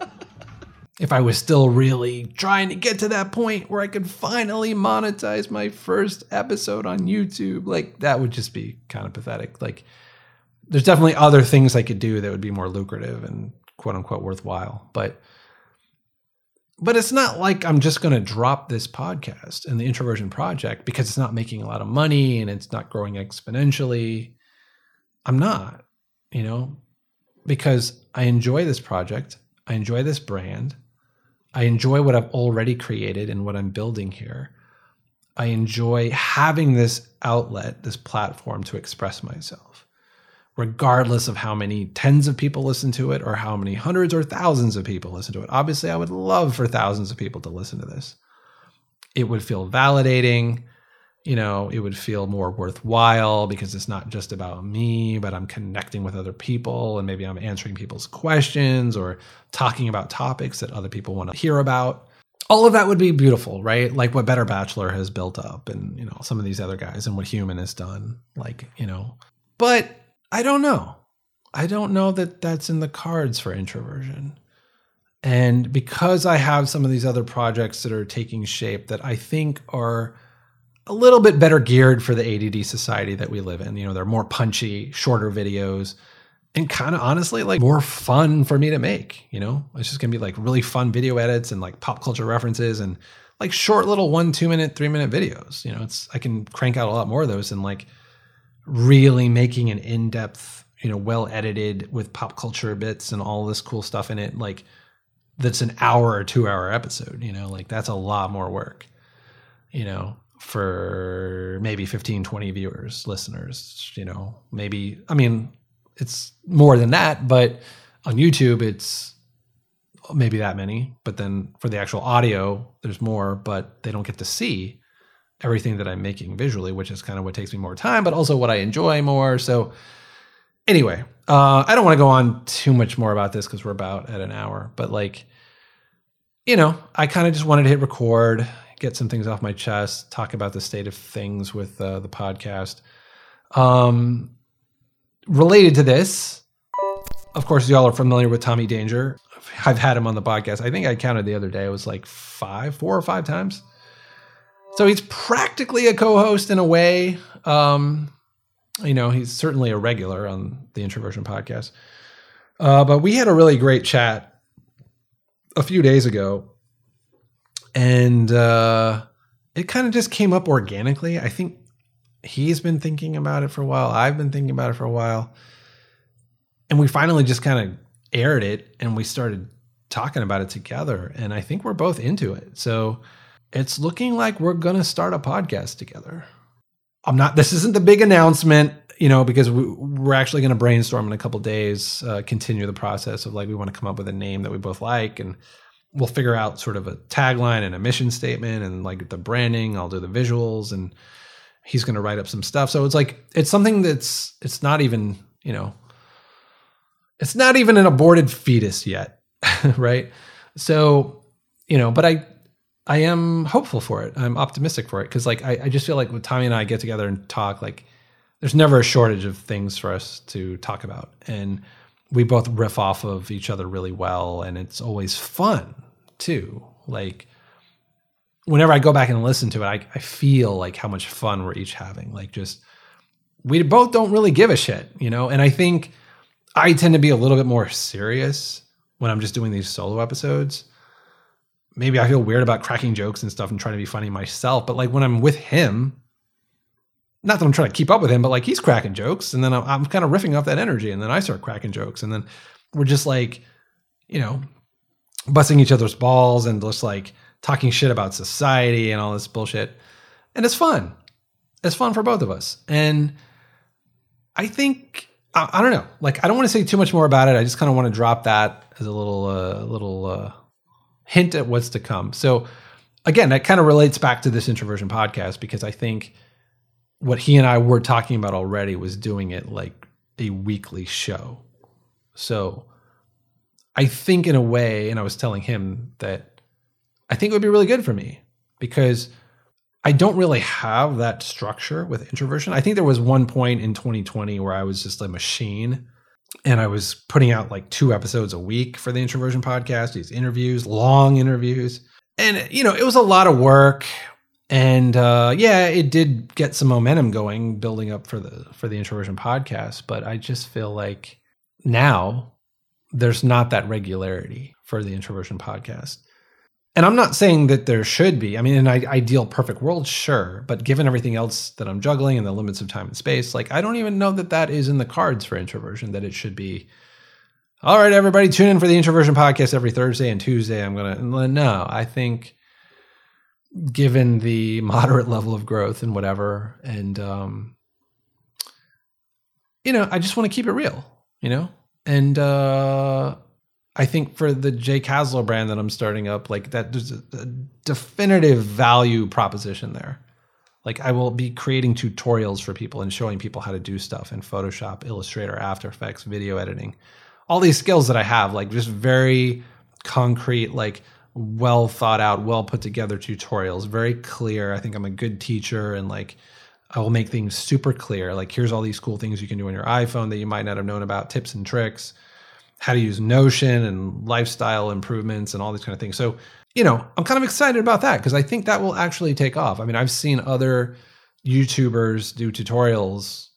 if I was still really trying to get to that point where I could finally monetize my first episode on YouTube, like that would just be kind of pathetic. Like there's definitely other things I could do that would be more lucrative and quote unquote worthwhile. But but it's not like I'm just going to drop this podcast and the introversion project because it's not making a lot of money and it's not growing exponentially. I'm not, you know, because I enjoy this project. I enjoy this brand. I enjoy what I've already created and what I'm building here. I enjoy having this outlet, this platform to express myself regardless of how many tens of people listen to it or how many hundreds or thousands of people listen to it. Obviously, I would love for thousands of people to listen to this. It would feel validating. You know, it would feel more worthwhile because it's not just about me, but I'm connecting with other people and maybe I'm answering people's questions or talking about topics that other people want to hear about. All of that would be beautiful, right? Like what Better Bachelor has built up and, you know, some of these other guys and what Human has done. Like, you know, but I don't know. I don't know that that's in the cards for introversion. And because I have some of these other projects that are taking shape that I think are a little bit better geared for the ADD society that we live in, you know, they're more punchy, shorter videos, and kind of honestly like more fun for me to make, you know? It's just to be like really fun video edits and like pop culture references and like short little 1 2 minute, 3 minute videos. You know, it's I can crank out a lot more of those and like really making an in-depth, you know, well edited with pop culture bits and all this cool stuff in it like that's an hour or 2 hour episode, you know? Like that's a lot more work. You know, for maybe 15 20 viewers listeners you know maybe i mean it's more than that but on youtube it's maybe that many but then for the actual audio there's more but they don't get to see everything that i'm making visually which is kind of what takes me more time but also what i enjoy more. So anyway uh, i don't want to go on too much more about this because we're about at an hour but like you know i kind of just wanted to hit record get some things off my chest, talk about the state of things with uh, the podcast. Um, related to this, of course, y'all are familiar with Tommy Danger. I've had him on the podcast. I think I counted the other day. It was like five, four or five times. So he's practically a co-host in a way. Um, you know, he's certainly a regular on the Introversion podcast. Uh, but we had a really great chat a few days ago and uh, it kind of just came up organically. I think he's been thinking about it for a while. I've been thinking about it for a while, and we finally just kind of aired it, and we started talking about it together. And I think we're both into it. So it's looking like we're gonna start a podcast together. I'm not. This isn't the big announcement, you know, because we, are actually going to brainstorm in a couple days, uh, continue the process of like we want to come up with a name that we both like and we'll figure out sort of a tagline and a mission statement and like the branding. I'll do the visuals and he's going to write up some stuff. So it's like it's something that's it's not even, you know, it's not even an aborted fetus yet, <laughs> right? So, you know, but I I am hopeful for it. I'm optimistic for it because like I, I just feel like when Tommy and I get together and talk, like there's never a shortage of things for us to talk about. And we both riff off of each other really well and it's always fun too. Like whenever i go back and listen to it I, I feel like how much fun we're each having. Like just we both don't really give a shit you know? And i think i tend to be a little bit more serious when i'm just doing these solo episodes. Maybe i feel weird about cracking jokes and stuff and trying to be funny myself but like when i'm with him not that I'm trying to keep up with him, but like he's cracking jokes, and then I'm, I'm kind of riffing off that energy, and then I start cracking jokes, and then we're just like, you know, busting each other's balls and just like talking shit about society and all this bullshit, and it's fun. It's fun for both of us, and I think I, I don't know. Like I don't want to say too much more about it. I just kind of want to drop that as a little uh, little uh, hint at what's to come. So again, that kind of relates back to this introversion podcast because I think what he and I were talking about already was doing it like a weekly show. So I think in a way, and I was telling him that I think it would be really good for me because I don't really have that structure with introversion. I think there was one point in 2020 where I was just a machine and I was putting out like two episodes a week for the introversion podcast, these interviews, long interviews. And, you know, it was a lot of work and uh, yeah, it did get some momentum going, building up for the for the introversion podcast. But I just feel like now there's not that regularity for the introversion podcast. And I'm not saying that there should be. I mean, in an ideal perfect world, sure. But given everything else that I'm juggling and the limits of time and space, like I don't even know that that is in the cards for introversion. That it should be. All right, everybody, tune in for the introversion podcast every Thursday and Tuesday. I'm gonna no. I think given the <laughs> moderate level of growth and whatever. And, um, you know, I just want to keep it real, you know? And, uh, I think for the Jay Caslow brand that I'm starting up, like that, there's a, a definitive value proposition there. Like I will be creating tutorials for people and showing people how to do stuff in Photoshop, Illustrator, After Effects, video editing, all these skills that I have, like just very concrete, like well thought out, well put together tutorials, very clear. I think I'm a good teacher and like I will make things super clear. Like, here's all these cool things you can do on your iPhone that you might not have known about, tips and tricks, how to use Notion and lifestyle improvements and all these kind of things. So, you know, I'm kind of excited about that because I think that will actually take off. I mean, I've seen other YouTubers do tutorials,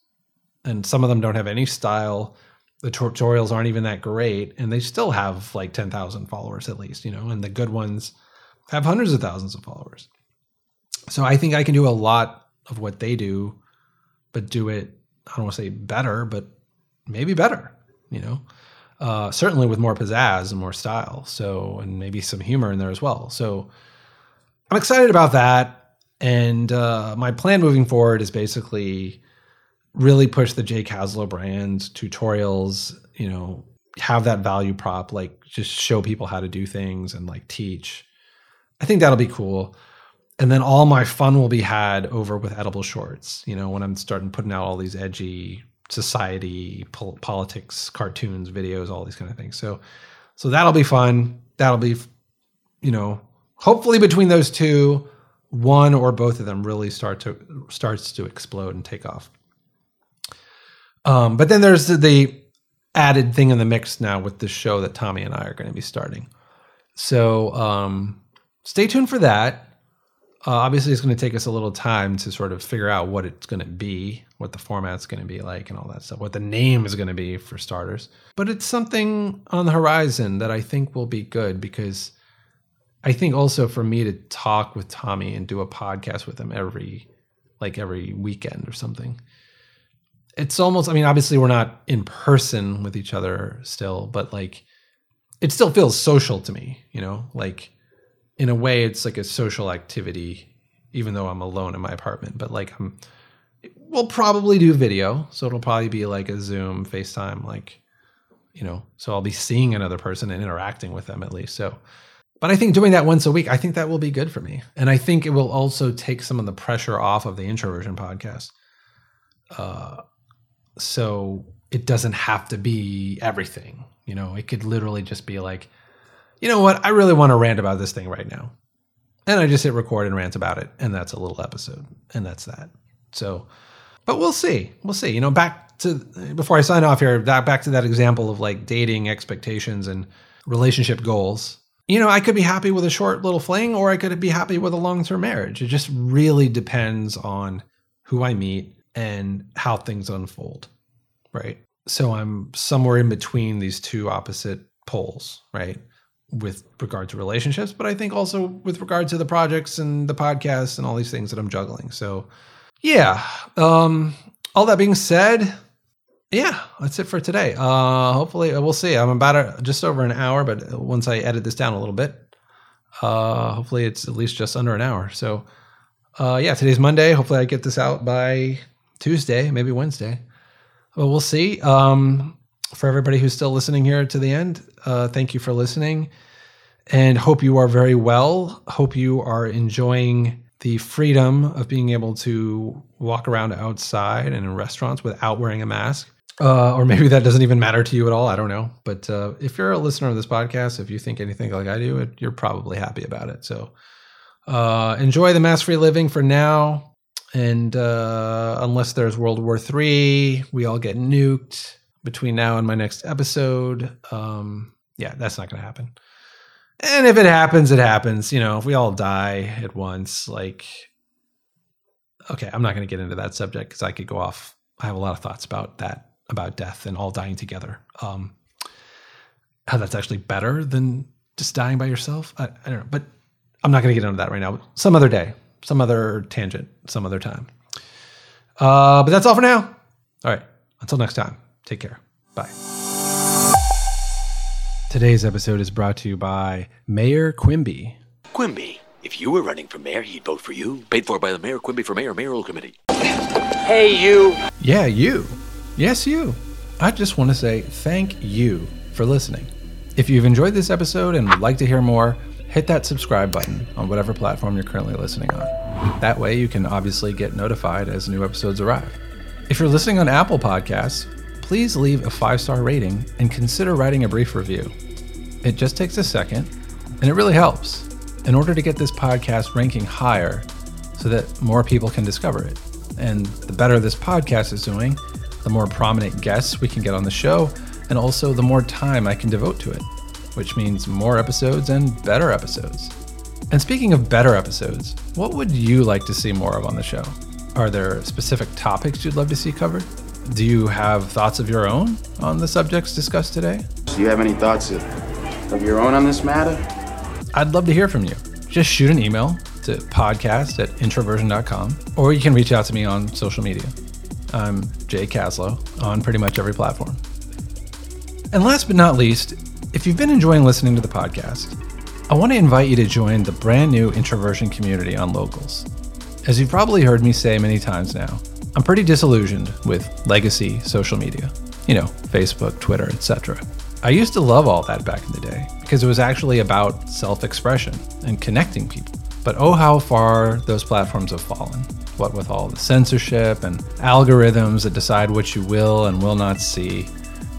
and some of them don't have any style. The tutorials aren't even that great, and they still have like 10,000 followers at least, you know, and the good ones have hundreds of thousands of followers. So I think I can do a lot of what they do, but do it, I don't want to say better, but maybe better, you know? Uh, certainly with more pizzazz and more style. So, and maybe some humor in there as well. So I'm excited about that. And uh, my plan moving forward is basically really push the Jay Caslow brand tutorials, you know, have that value prop, like just show people how to do things and like teach. I think that'll be cool. And then all my fun will be had over with edible shorts, you know, when I'm starting putting out all these edgy society, pol- politics, cartoons, videos, all these kind of things. So, so that'll be fun. That'll be, you know, hopefully between those two, one or both of them really start to starts to explode and take off. Um, but then there's the, the added thing in the mix now with the show that Tommy and I are going to be starting. So um, stay tuned for that. Uh, obviously, it's going to take us a little time to sort of figure out what it's going to be, what the format's going to be like, and all that stuff, what the name is going to be for starters. But it's something on the horizon that I think will be good because I think also for me to talk with Tommy and do a podcast with him every, like every weekend or something. It's almost, I mean, obviously, we're not in person with each other still, but like it still feels social to me, you know, like in a way it's like a social activity even though i'm alone in my apartment but like i'm we'll probably do video. So it'll probably be like a zoom facetime like you know so i'll be seeing another person and interacting with them at least. So but i think doing that once a week i think that will be good for me. And i think it will also take some of the pressure off of the introversion podcast. Uh, so it doesn't have to be everything you know? It could literally just be like you know what? I really want to rant about this thing right now. And I just hit record and rant about it. And that's a little episode. And that's that. So, but we'll see. We'll see. You know, back to, before I sign off here, back to that example of like dating expectations and relationship goals. You know, I could be happy with a short little fling or I could be happy with a long term marriage. It just really depends on who I meet and how things unfold. Right. So I'm somewhere in between these two opposite poles. Right with regard to relationships, but I think also with regard to the projects and the podcasts and all these things that I'm juggling. So, yeah. Um, all that being said, yeah, that's it for today. Uh, hopefully, we'll see. I'm about a, just over an hour, but once I edit this down a little bit, uh, hopefully it's at least just under an hour. So, uh, yeah, today's Monday. Hopefully, I get this out by Tuesday, maybe Wednesday. But we'll see. Um, for everybody who's still listening here to the end, uh, thank you for listening and hope you are very well. Hope you are enjoying the freedom of being able to walk around outside and in restaurants without wearing a mask. Uh, or maybe that doesn't even matter to you at all. I don't know. But uh, if you're a listener of this podcast, if you think anything like I do, it, you're probably happy about it. So uh, enjoy the mask free living for now. And uh, unless there's World War III, we all get nuked between now and my next episode. Um, yeah, that's not going to happen. And if it happens, it happens. You know, if we all die at once, like, okay, I'm not going to get into that subject because I could go off. I have a lot of thoughts about that, about death and all dying together. Um, how that's actually better than just dying by yourself. I, I don't know, but I'm not going to get into that right now. Some other day, some other tangent, some other time. Uh, but that's all for now. All right. Until next time, take care. Bye. Today's episode is brought to you by Mayor Quimby. Quimby. If you were running for mayor, he'd vote for you. Paid for by the Mayor Quimby for Mayor Mayoral Committee. Hey, you. Yeah, you. Yes, you. I just want to say thank you for listening. If you've enjoyed this episode and would like to hear more, hit that subscribe button on whatever platform you're currently listening on. That way, you can obviously get notified as new episodes arrive. If you're listening on Apple Podcasts, please leave a five star rating and consider writing a brief review. It just takes a second, and it really helps in order to get this podcast ranking higher so that more people can discover it. And the better this podcast is doing, the more prominent guests we can get on the show, and also the more time I can devote to it, which means more episodes and better episodes. And speaking of better episodes, what would you like to see more of on the show? Are there specific topics you'd love to see covered? Do you have thoughts of your own on the subjects discussed today? Do you have any thoughts of, your own on this matter? I'd love to hear from you. Just shoot an email to podcast at introversion.com, or you can reach out to me on social media. I'm Jay Caslow on pretty much every platform. And last but not least, if you've been enjoying listening to the podcast, I want to invite you to join the brand new introversion community on Locals. As you've probably heard me say many times now, I'm pretty disillusioned with legacy social media. You know, Facebook, Twitter, etc. I used to love all that back in the day because it was actually about self expression and connecting people. But oh, how far those platforms have fallen. What with all the censorship and algorithms that decide what you will and will not see.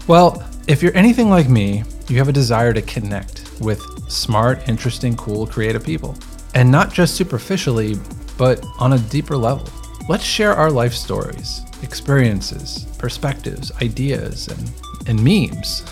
Well, if you're anything like me, you have a desire to connect with smart, interesting, cool, creative people. And not just superficially, but on a deeper level. Let's share our life stories, experiences, perspectives, ideas, and, and memes.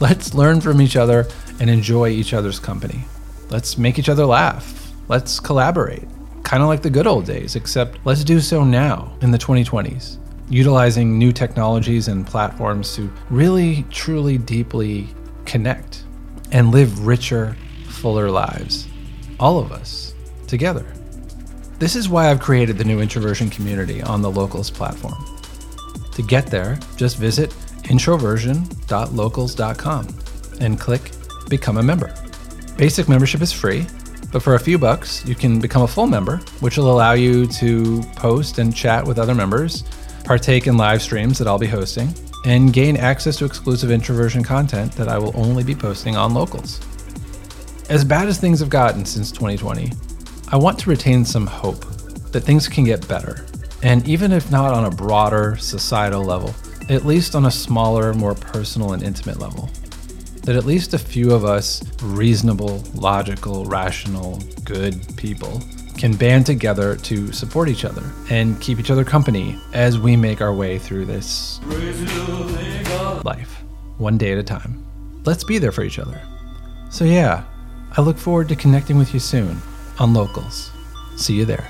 Let's learn from each other and enjoy each other's company. Let's make each other laugh. Let's collaborate. Kind of like the good old days, except let's do so now in the 2020s, utilizing new technologies and platforms to really, truly, deeply connect and live richer, fuller lives. All of us together. This is why I've created the new introversion community on the Locals platform. To get there, just visit introversion.locals.com and click Become a Member. Basic membership is free, but for a few bucks, you can become a full member, which will allow you to post and chat with other members, partake in live streams that I'll be hosting, and gain access to exclusive introversion content that I will only be posting on Locals. As bad as things have gotten since 2020, I want to retain some hope that things can get better. And even if not on a broader societal level, at least on a smaller, more personal and intimate level. That at least a few of us reasonable, logical, rational, good people can band together to support each other and keep each other company as we make our way through this life, one day at a time. Let's be there for each other. So, yeah, I look forward to connecting with you soon on Locals. See you there.